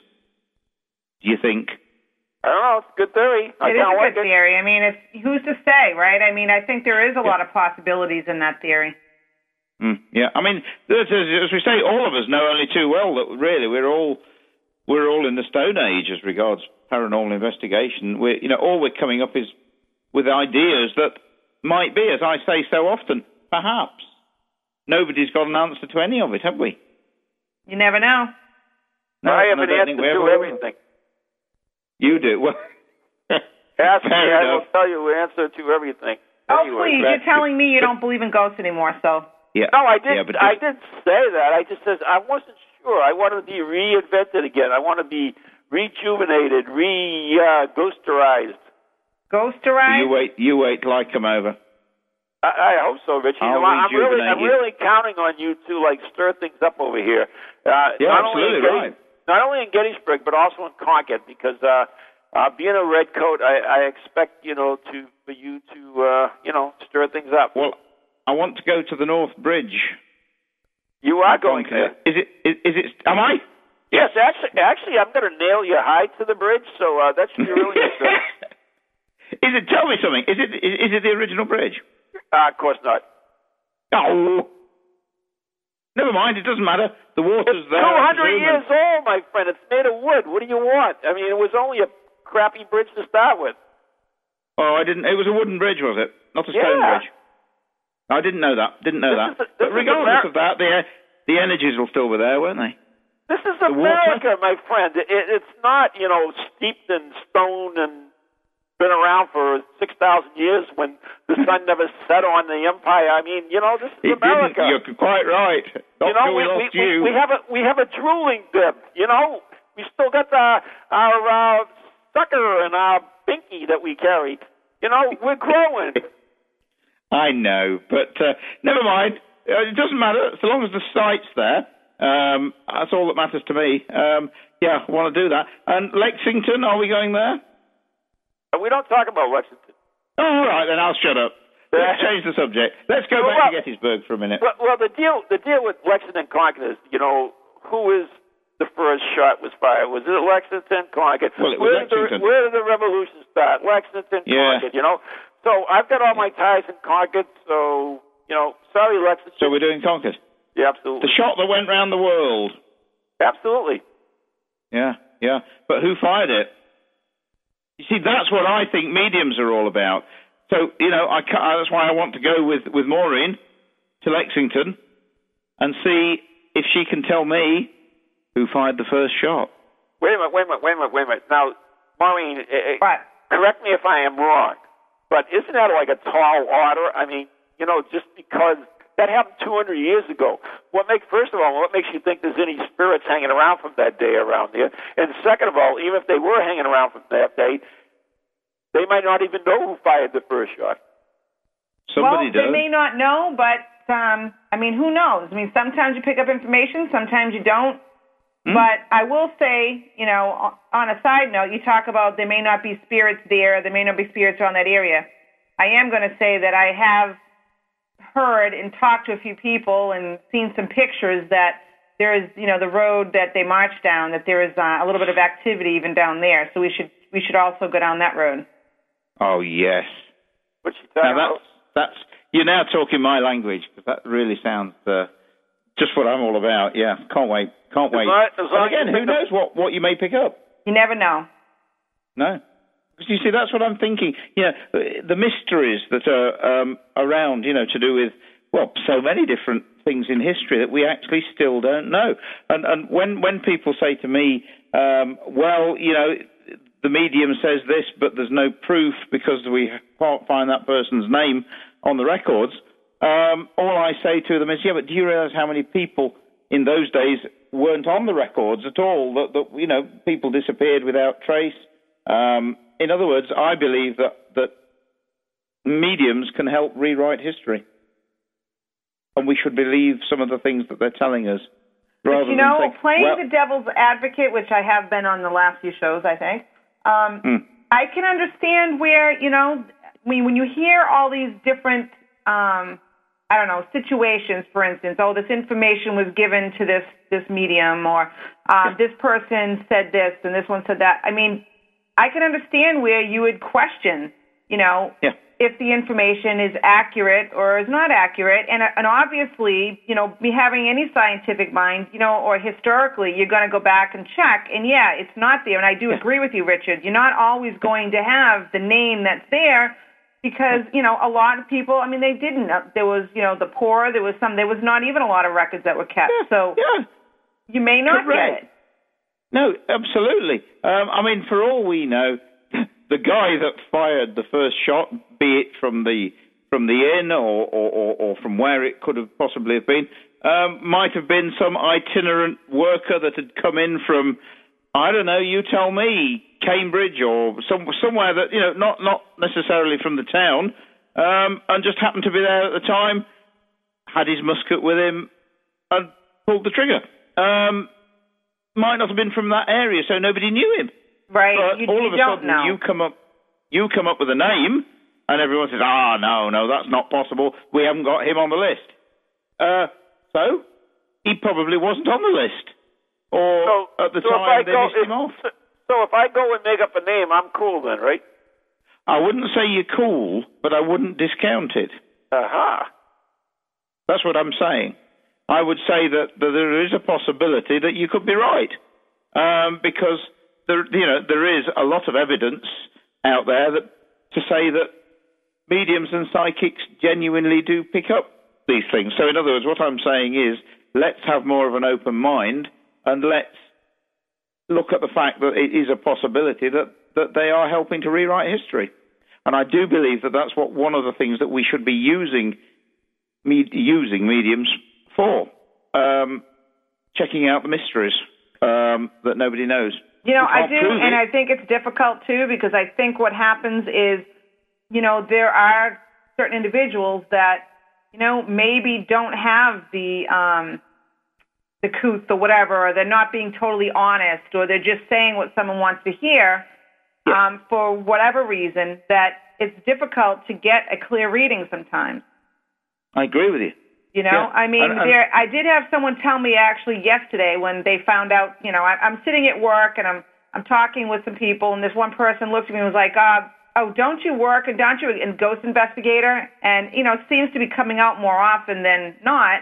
Do you think? I don't know. It's a good theory. I It is a like good it. theory. I mean, it's, who's to say, right? I mean, I think there is a lot of possibilities in that theory. Mm, yeah, I mean, as, as as we say, all of us know only too well that really we're all we're all in the Stone Age as regards paranormal investigation. We're you know all we're coming up is with ideas that might be, as I say so often, perhaps nobody's got an answer to any of it, have we? You never know. No, I have and an don't answer think we ever to everything. You do well. Ask me, Fair I will tell you the answer to everything. Oh, Anyway, please, you're telling me you don't believe in ghosts anymore, so. Yeah. No, I didn't. but I didn't say that. I just says I wasn't sure. I want to be reinvented again. I want to be rejuvenated, re uh, ghosterized. Ghosterized? You wait. You wait till I come over. I, I hope so, Richie. I'll I'm really, I'm you. really counting on you to like stir things up over here. Uh, Yeah, not only absolutely Getty- right. Not only in Gettysburg, but also in Concord, because uh, uh, being a redcoat, I, I expect you know to for you to uh, you know stir things up. Well, I want to go to the North Bridge. You are going Concord. there. Is it? Is, is it? Am I? Yes, actually, actually, I'm going to nail you high to the bridge, so uh, that should be really interesting. is it? Tell me something. Is it? Is, is it the original bridge? Uh, of course not. Oh. Never mind. It doesn't matter. The water's It's there. 200 presume, years old, my friend. It's made of wood. What do you want? I mean, it was only a crappy bridge to start with. Oh, I didn't. It was a wooden bridge, was it? Not a stone Yeah. bridge. I didn't know that. Didn't know This that. a- but regardless Ameri- of that, the the energies will still be there, won't they? This is The water? America, my friend. It, it's not, you know, steeped in stone and been around for 6,000 years when the sun never set on the empire. I mean, you know, this is It America. didn't. You're quite right. Not you know, we, we, you. we have a we have a drooling bib. You know, we still got the our uh, sucker and our binky that we carry. You know, we're growing. I know, but uh, never mind. Uh, it doesn't matter so long as the site's there. Um, that's all that matters to me. Um, yeah, I want to do that. And Lexington, are we going there? we don't talk about Lexington. Oh, all right, then I'll shut up. Let's change the subject. Let's go Well, back to Gettysburg for a minute. Well, well, the deal the deal with Lexington Concord is, you know, who is the first shot was fired? Was it Lexington Concord? Well, it was where Did Lexington. the, where did the revolution start? Lexington Yeah. Concord. You know, so I've got all my ties in Concord. So you know, sorry, Lexington. So we're doing Concord. yeah, absolutely, The shot that went round the world. absolutely. Yeah, yeah. But who fired it? You see, that's what I think mediums are all about. So, you know, I ca that's why I want to go with, with Maureen to Lexington and see if she can tell me who fired the first shot. Wait a minute, wait a minute, wait a minute, wait a minute. Now, Maureen, eh, correct me if I am wrong, but isn't that like a tall order? I mean, you know, just because that happened 200 years ago. What makes first of all, what makes you think there's any spirits hanging around from that day around there? And second of all, even if they were hanging around from that day, they might not even know who fired the first shot. Somebody well, does. they may not know, but um, I mean, who knows? I mean, sometimes you pick up information, sometimes you don't. Hmm? But I will say, you know, on a side note, you talk about there may not be spirits there, there may not be spirits around that area. I am going to say that I have heard and talked to a few people and seen some pictures that there is, you know, the road that they march down, that there is uh, a little bit of activity even down there. So we should we should also go down that road. Oh yes. What you Now that's that's you're now talking my language because that really sounds uh, just what I'm all about. Yeah, can't wait, can't wait. long- as long again, who knows what what you may pick up? You never know. No. Because you see, that's what I'm thinking. You know, the mysteries that are um, around, you know, to do with, well, so many different things in history that we actually still don't know. And, and when, when people say to me, um, well, you know, the medium says this, but there's no proof because we can't find that person's name on the records, um, all I say to them is, yeah, but do you realize how many people in those days weren't on the records at all? That, that you know, people disappeared without trace. Um, in other words, I believe that that mediums can help rewrite history, and we should believe some of the things that they're telling us. But you know, think, playing well, the devil's advocate, which I have been on the last few shows, I think, um, Hmm. I can understand where you know, I mean, when you hear all these different, um, I don't know, situations. For instance, oh, this information was given to this this medium, or um, this person said this and this one said that. I mean, I can understand where you would question, you know, Yeah. if the information is accurate or is not accurate. And, and obviously, you know, me having any scientific mind, you know, or historically, you're going to go back and check. And yeah, it's not there. And I do agree with you, Richard. You're not always going to have the name that's there because, you know, a lot of people, I mean, they didn't. Uh, There was, you know, the poor, there was some, there was not even a lot of records that were kept. So yeah. you may not Correct. get it. No, absolutely. Um, I mean, for all we know, the guy that fired the first shot, be it from the from the inn or, or, or, or from where it could have possibly have been, um, might have been some itinerant worker that had come in from, I don't know, you tell me, Cambridge or some, somewhere that you know, not not necessarily from the town, um, and just happened to be there at the time, had his musket with him, and pulled the trigger. Um, might not have been from that area, so nobody knew him. Right. But you, all you of a sudden, know. you come up, you come up with a name, and everyone says, "Ah, no, no, that's not possible. We haven't got him on the list." Uh, so he probably wasn't on the list, or So, at the so time they go, missed him off. So if I go and make up a name, I'm cool then, right? I wouldn't say you're cool, but I wouldn't discount it. Aha. That's what I'm saying. I would say that, that there is a possibility that you could be right, um, because there, you know, there is a lot of evidence out there that to say that mediums and psychics genuinely do pick up these things. So, in other words, what I'm saying is, let's have more of an open mind and let's look at the fact that it is a possibility that, that they are helping to rewrite history. And I do believe that that's what one of the things that we should be using me- using mediums for um, checking out the mysteries um, that nobody knows. You know, I do, and it. I think it's difficult too because I think what happens is, you know, there are certain individuals that, you know, maybe don't have the um, the couth or whatever, or they're not being totally honest, or they're just saying what someone wants to hear um, for whatever reason. That it's difficult to get a clear reading sometimes. I agree with you. You know, Yeah. I mean, And- and- there. I did have someone tell me actually yesterday when they found out. You know, I, I'm sitting at work and I'm I'm talking with some people, and this one person looked at me and was like, uh, "Oh, don't you work and don't you in ghost investigator?" And you know, it seems to be coming out more often than not.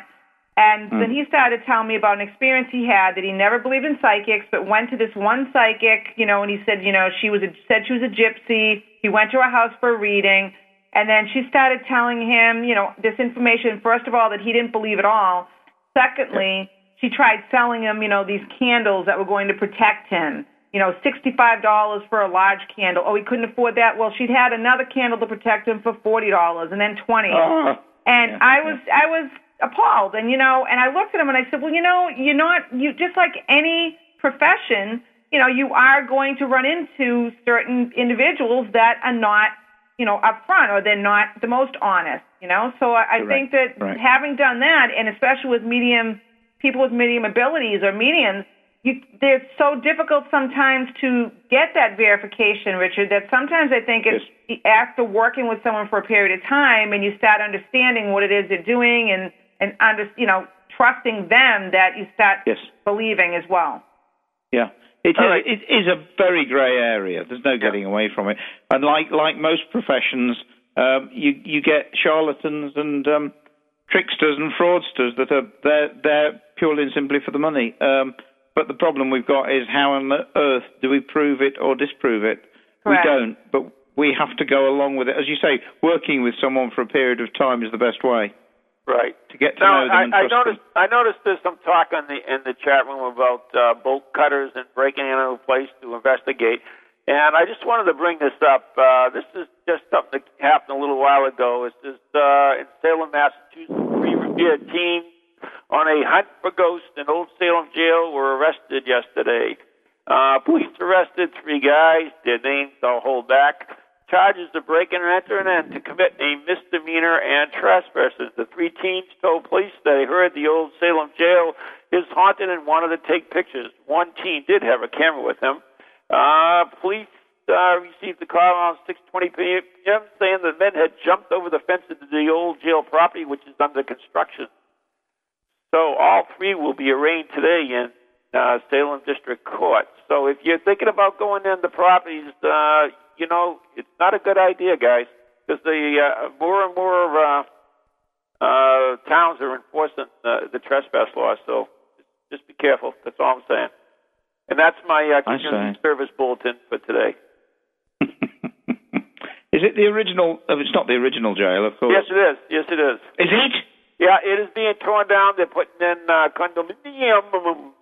And then he started telling me about an experience he had that he never believed in psychics, but went to this one psychic, you know, and he said, you know, she was a, said she was a gypsy. He went to her house for a reading, and then she started telling him, you know, this information. First of all, that he didn't believe at all. Secondly, she tried selling him, you know, these candles that were going to protect him, you know, sixty-five dollars for a large candle. Oh, he couldn't afford that. Well, she'd had another candle to protect him for forty dollars, and then twenty. Ah. and Yeah, I was, I was appalled. And you know, and I looked at him and I said, well, you know, you're not, you just like any profession, you know, you are going to run into certain individuals that are not, you know, upfront or they're not the most honest. You know, so I, I Correct. think that Right. having done that, and especially with medium people with medium abilities or mediums, you, they're so difficult sometimes to get that verification, Richard, that sometimes I think it's after working with someone for a period of time and you start understanding what it is they're doing and, and under, you know, trusting them that you start Yes. believing as well. Yeah. It is, All right. it is a very grey area. There's no getting away from it. And like like most professions, um, you you get charlatans and um, tricksters and fraudsters that are they're they're purely and simply for the money. Um, but the problem we've got is how on earth do we prove it or disprove it? Correct. We don't. But we have to go along with it. As you say, working with someone for a period of time is the best way Right. to get to Now, know them I, I noticed. I noticed there's some talk in the in the chat room about uh, bolt cutters and breaking into a place to investigate. And I just wanted to bring this up. Uh, this is just something that happened a little while ago. It's just uh, in Salem, Massachusetts. Three Revere teens on a hunt for ghosts in Old Salem jail were arrested yesterday. Uh, police arrested three guys. Their names I'll hold back. Charges of breaking and entering and to commit a misdemeanor and trespassing. The three teens told police that they heard the Old Salem jail is haunted and wanted to take pictures. One teen did have a camera with him. Uh, police uh, received a call around 6:20 p.m. saying the men had jumped over the fence into the old jail property, which is under construction. So all three will be arraigned today in uh, Salem District Court. So if you're thinking about going into properties, uh, you know it's not a good idea, guys, because the uh, more and more uh, uh, towns are enforcing uh, the trespass law. So just be careful. That's all I'm saying. And that's my uh, community service bulletin for today. is it the original? Oh, it's not the original jail, of course. Yes, it is. Yes, it is. Is it? Yeah, it is being torn down. They're putting in uh, condominium.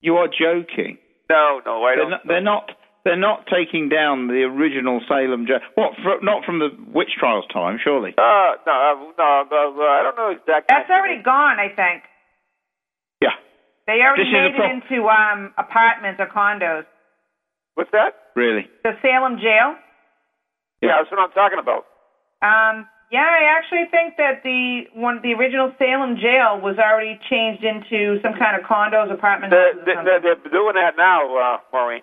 You are joking. No, no, I They're don't. not, they're not. They're not taking down the original Salem jail. What? fr not from the witch trials time, surely. Uh, no, uh, no, uh, I don't know exactly. That's already gone, I think. Yeah. They already This is a made it into um, apartments or condos. What's that? Really. The Salem jail. Yeah, that's what I'm talking about. Um, yeah, I actually think that the one, the original Salem jail was already changed into some kind of condos, apartment They're, or they're, they're doing that now, uh, Maureen.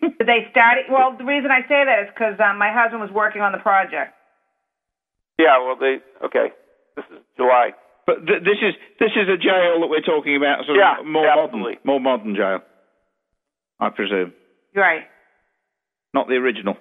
Did they start it? Well, the reason I say that is because um, my husband was working on the project. Yeah, well, they okay. This is July. But th- this is this is a jail that we're talking about, sort Yeah, of more absolutely. modern, more modern jail. I presume, right. not the original.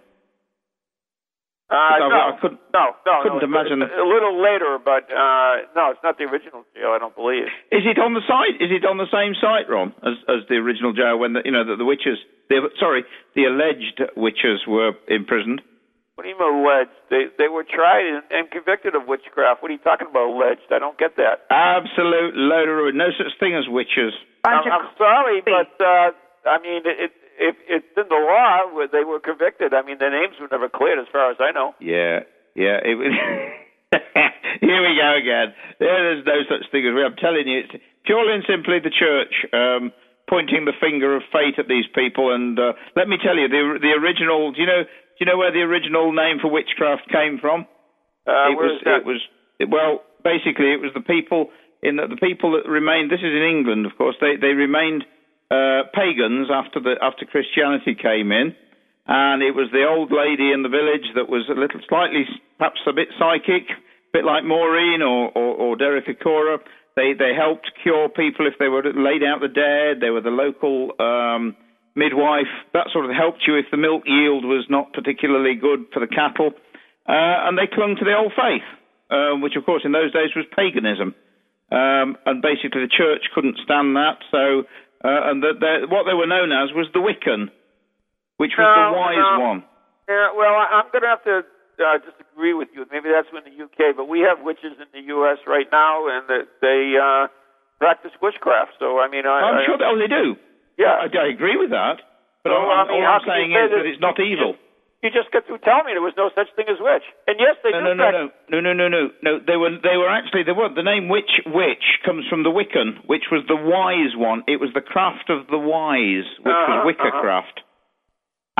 Uh, I- no, I couldn't- no, no, couldn't no, imagine a, a little later, but uh, no, it's not the original jail. I don't believe. Is it on the site? Is it on the same site, Ron, as as the original jail when the you know the, the witches? The, sorry, the alleged witches were imprisoned. What do you mean alleged? They they were tried and, and convicted of witchcraft. What are you talking about alleged? I don't get that. Absolute load of rubbish. No such thing as witches. I'm, I'm sorry, but uh, I mean, it, it, if it's in the law where they were convicted, I mean, their names were never cleared, as far as I know. Yeah, yeah. It was Here we go again. There's no such thing as. we. I'm telling you, it's purely and simply the church um, pointing the finger of fate at these people. And uh, let me tell you, the the original. Do you know? Do you know where the original name for witchcraft came from? Uh, it was. is that? It was. Well, basically, it was the people in the, the people that remained. This is in England, of course. They they remained uh, pagans after the after Christianity came in, and it was the old lady in the village that was a little slightly, perhaps a bit psychic, a bit like Maureen or or, or Derek Acorah. They they helped cure people if they were laid out the dead. They were the local. Um, midwife that sort of helped you if the milk yield was not particularly good for the cattle uh, and they clung to the old faith, uh, which of course in those days was paganism. Um, and basically the church couldn't stand that, so uh, and the, what they were known as was the Wiccan, which was No, the wise no. one. Yeah, well, I- I'm going to have to uh, disagree with you. Maybe that's in the UK, but we have witches in the U.S. right now, and that they uh, practice witchcraft. So, I mean, I, I'm I, sure that, oh, they do. Yeah. I, I agree with that. But Well, all, I I'm- mean, all I'm saying say is that- that it's not evil. You just got through telling me there was no such thing as witch. And yes, they No, do no, no, practice- no, no, no, no, no, no. They were, they were actually, they were. The name witch, witch comes from the Wiccan, which was the wise one. It was the craft of the wise, which Uh-huh, was Wiccacraft.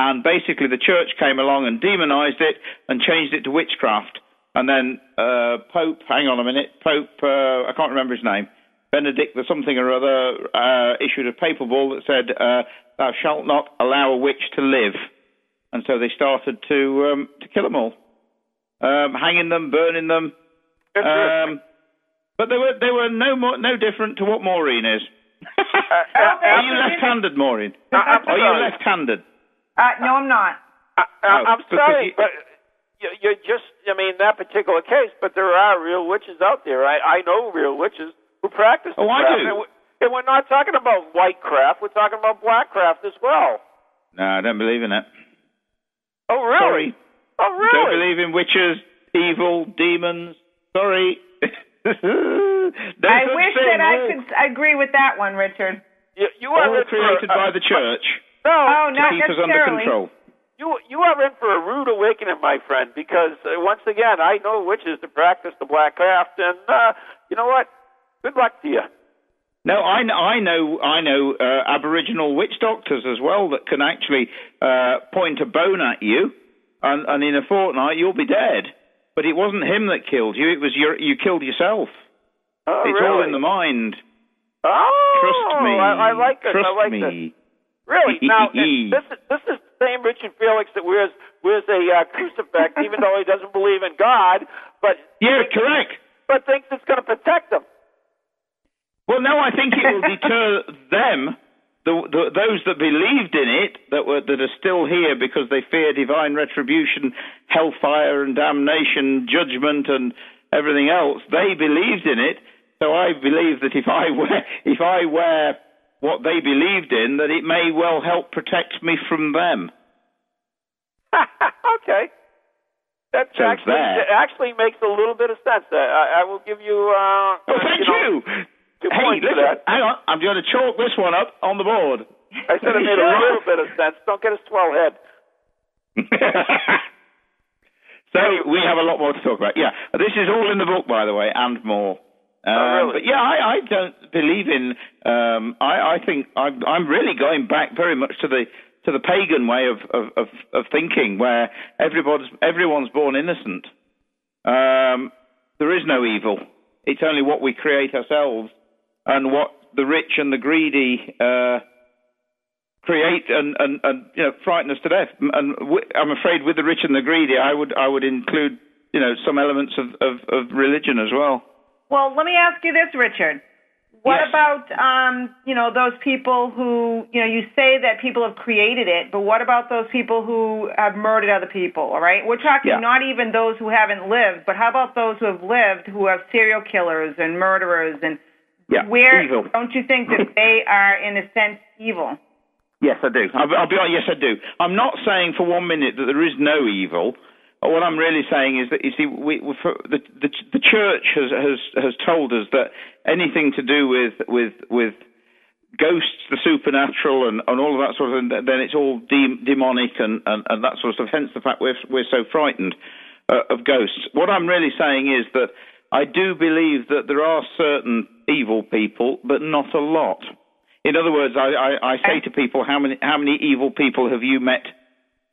And basically, the church came along and demonized it and changed it to witchcraft. And then uh, Pope, hang on a minute, Pope, uh, I can't remember his name, Benedict the something or other, uh, issued a papal bull that said, uh, "Thou shalt not allow a witch to live." And so they started to um, to kill them all um, hanging them, burning them. Um, but they were they were no more no different to what Maureen is. Are you left-handed, Maureen? Are you left-handed? Uh, no, I'm not. I, I, Oh, I'm because sorry, you- but you, you're just, I mean, that particular case, but there are real witches out there. I, I know real witches who practice the Oh, I craft. do. And, we, and we're not talking about white craft, we're talking about black craft as well. No, I don't believe in it. Oh, really? Sorry, Oh, really? don't believe in witches, evil, demons. Sorry. I wish that I All- could agree with that one, Richard. You, you are all in created for, by the church No, Oh, to not keep us under control. you you are in for a rude awakening, my friend. Because uh, once again, I know witches to practice the black craft, and uh, you know what? Good luck to you. No, I, I know I know uh, Aboriginal witch doctors as well that can actually uh, point a bone at you, and, and in a fortnight you'll be dead. But it wasn't him that killed you; it was your, you killed yourself. Oh, it's really? all in the mind. Oh, Trust me. I, I like this. Trust I like me. this. Really? Now, this is this is the same Richard Felix that wears wears a uh, crucifix, even though he doesn't believe in God, but Yeah, correct. but thinks it's going to protect him. Well, no, I think it will deter them, the, the, those that believed in it, that were that are still here because they fear divine retribution, hellfire and damnation, judgment and everything else. They believed in it, so I believe that if I wear if I wear what they believed in, that it may well help protect me from them. okay. That So actually actually makes a little bit of sense. I, I will give you. Uh, Oh, thank you. know, you. Hey, listen, that. hang on. I'm going to chalk this one up on the board. I said it made a little bit of sense. Don't get a swell head. so we have a lot more to talk about. Yeah, this is all in the book, by the way, and more. Um, Oh, really? But yeah, I, I don't believe in. Um, I, I think I'm, I'm really going back very much to the to the pagan way of of, of, of thinking, where everybody's everyone's born innocent. Um, there is no evil. It's only what we create ourselves, and what the rich and the greedy uh, create and, and, and you know frighten us to death. And w- I'm afraid with the rich and the greedy, I would I would include you know some elements of, of, of religion as well. Well, let me ask you this, Richard. What Yes. about um, you know those people who you know you say that people have created it, but what about those people who have murdered other people? All right, we're talking Yeah. not even those who haven't lived, but how about those who have lived, who have serial killers and murderers, and Yeah, where evil. don't you think that they are in a sense evil? Yes, I do. I'll, I'll be honest. Yes, I do. I'm not saying for one minute that there is no evil. What I'm really saying is that you see, we, we, the, the the church has has has told us that anything to do with with with ghosts, the supernatural, and, and all of that sort of thing, then it's all de- demonic and, and, and that sort of stuff. Hence the fact we're we're so frightened uh, of ghosts. What I'm really saying is that I do believe that there are certain evil people, but not a lot. In other words, I, I, I say to people, how many how many evil people have you met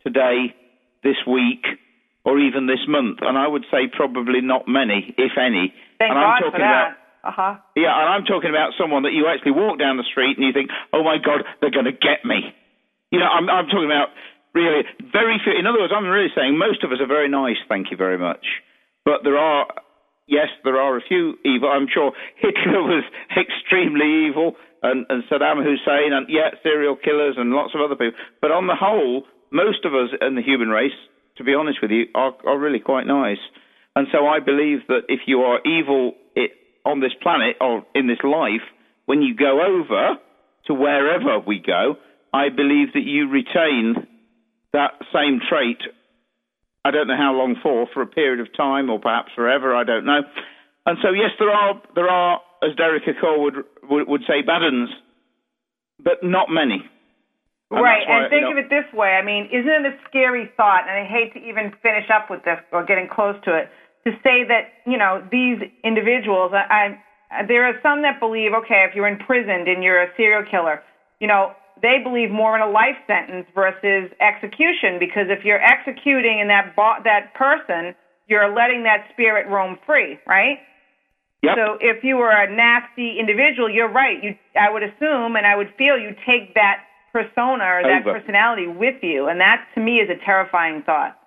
today, this week, or even this month? And I would say probably not many, if any. Thank and I'm God talking about that. Uh huh. yeah, and I'm talking about someone that you actually walk down the street and you think, oh my God, they're going to get me. You know, I'm, I'm talking about really very few. In other words, I'm really saying most of us are very nice, thank you very much. But there are, yes, there are a few evil. I'm sure Hitler was extremely evil and, and Saddam Hussein and, yeah, serial killers and lots of other people. But on the whole, most of us in the human race, to be honest with you, are, are really quite nice. And so I believe that if you are evil it, on this planet or in this life, when you go over to wherever we go, I believe that you retain that same trait. I don't know how long for, for a period of time or perhaps forever. I don't know. And so, yes, there are there are, as Derek Acorah would would, say, bad uns. but not many. And right, why, and think you know, of it this way. I mean, isn't it a scary thought? And I hate to even finish up with this or getting close to it to say that you know these individuals. I, I there are some that believe, okay, if you're imprisoned and you're a serial killer, you know, they believe more in a life sentence versus execution because if you're executing and that bo- that person, you're letting that spirit roam free, right? Yep. So if you were a nasty individual, you're right. You, I would assume, and I would feel you take that persona or that Over. personality with you, and that to me is a terrifying thought.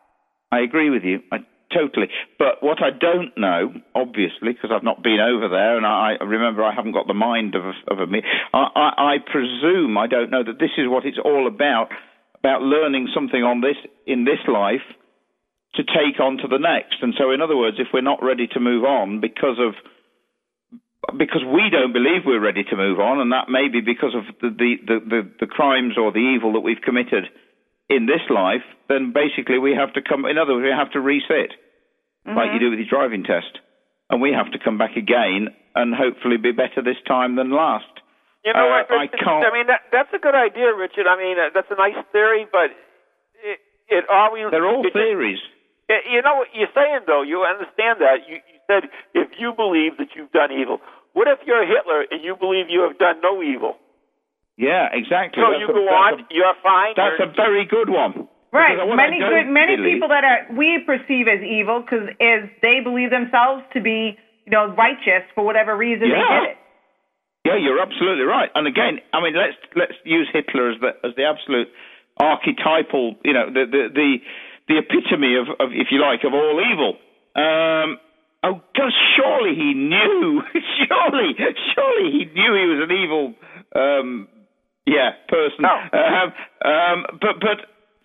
I agree with you. I totally. But what I don't know, obviously, because I've not been over there, and I, I remember I haven't got the mind of a, of a me. I, I, I presume I don't know that this is what it's all about. About learning something on this in this life to take on to the next. And so, in other words, if we're not ready to move on because of because we don't believe we're ready to move on, and that may be because of the, the, the, the, the crimes or the evil that we've committed in this life, then basically we have to come, in other words, we have to reset, like you do with your driving test. And we have to come back again and hopefully be better this time than last. You know Uh, what? I can't- I mean, that, that's a good idea, Richard. I mean, uh, that's a nice theory, but it, it always. They're all it theories. Uh, You know what you're saying, though. You understand that. You, you said if you believe that you've done evil. What if you're Hitler and you believe you have done no evil? Yeah, exactly. So That's you a- go on, a- you're fine. That's you're, a very good one. Right. Because what I Many good, many believe- people that are we perceive as evil because as they believe themselves to be, you know, righteous for whatever reason they did it. Yeah, you're absolutely right. And again, I mean, let's let's use Hitler as the as the absolute archetypal, you know, the the the, the epitome of, of, if you like, of all evil. Um, oh, God, surely he knew. surely, surely he knew he was an evil, um, yeah, person. No. Um, um, but but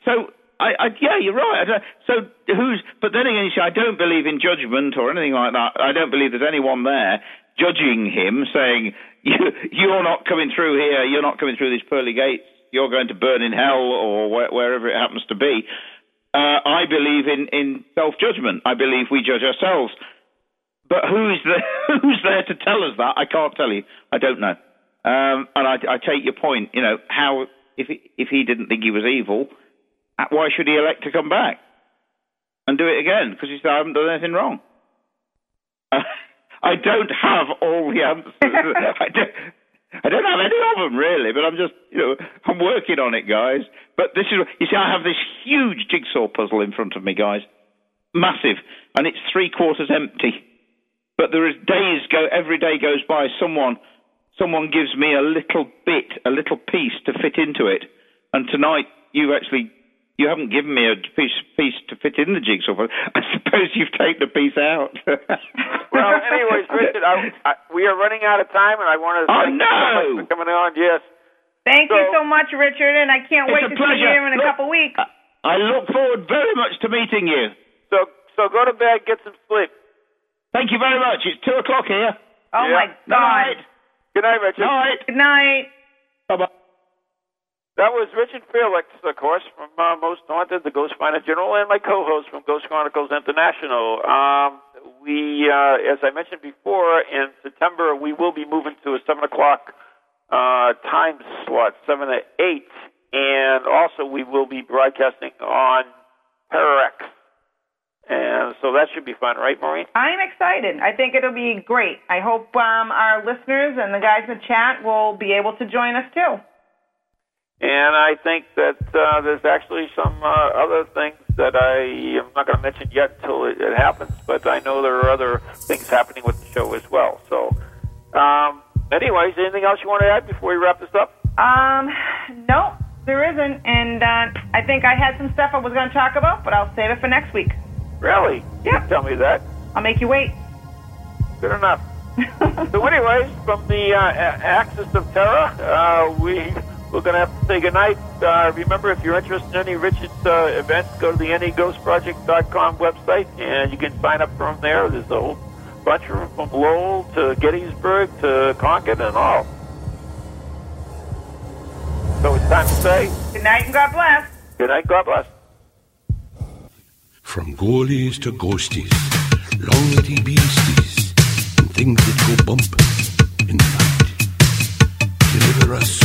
so. I, I, yeah, you're right. So who's? But then again, you see, I don't believe in judgment or anything like that. I don't believe there's anyone there judging him, saying you, you're not coming through here. You're not coming through these pearly gates. You're going to burn in hell or where, wherever it happens to be. Uh, I believe in in self judgment. I believe we judge ourselves. But who's there, who's there to tell us that? I can't tell you. I don't know. Um, and I, I take your point. You know how if he, if he didn't think he was evil, uh, why should he elect to come back and do it again? Because he said I haven't done anything wrong. I don't have all the answers. I don't. I don't have any of them really, but I'm just, you know, I'm working on it, guys. But this is, you see, I have this huge jigsaw puzzle in front of me, guys, massive, and it's three quarters empty. But there is days go, every day goes by, someone, someone gives me a little bit, a little piece to fit into it. And tonight, you actually, you haven't given me a piece, piece to fit in the jigsaw puzzle. I suppose you've taken a piece out. well, anyways, Richard, I, I, we are running out of time, and I want to Oh, thank you so much for coming on. Yes. Thank you So- so much, Richard, and I can't wait to pleasure. see you in a Look- couple weeks. I look forward very much to meeting you. So, so go to bed, get some sleep. Thank you very much. It's two o'clock here. Oh Yeah. my God. Night. Good night, Richard. Night. Good night. Bye bye. That was Richard Felix, of course, from uh, Most Haunted, the Ghost Finder General, and my co-host from Ghost Chronicles International. Um, we, uh, as I mentioned before, in September we will be moving to a seven o'clock uh, time slot, seven to eight, and also we will be broadcasting on Pararex. And so that should be fun, right, Maureen? I'm excited. I think it'll be great. I hope um, our listeners and the guys in the chat will be able to join us too. And I think that uh, there's actually some uh, other things that I am not going to mention yet until it, it happens, but I know there are other things happening with the show as well. So, um, anyways, anything else you want to add before we wrap this up? Um, no, there isn't. And uh, I think I had some stuff I was going to talk about, but I'll save it for next week. Really? Yeah. tell me that. I'll make you wait. Good enough. so, anyways, from the uh, Axis of Terror, uh, we we're going to have to say goodnight. Uh, remember, if you're interested in any Richard's uh, events, go to the NEGhostProject.com website, and you can sign up from there. There's a whole bunch of them from Lowell to Gettysburg to Concord and all. So it's time to say Good night and God bless. good night. God bless. From goalies to ghosties, long-letty beasties, and things that go bump in the night. Deliver us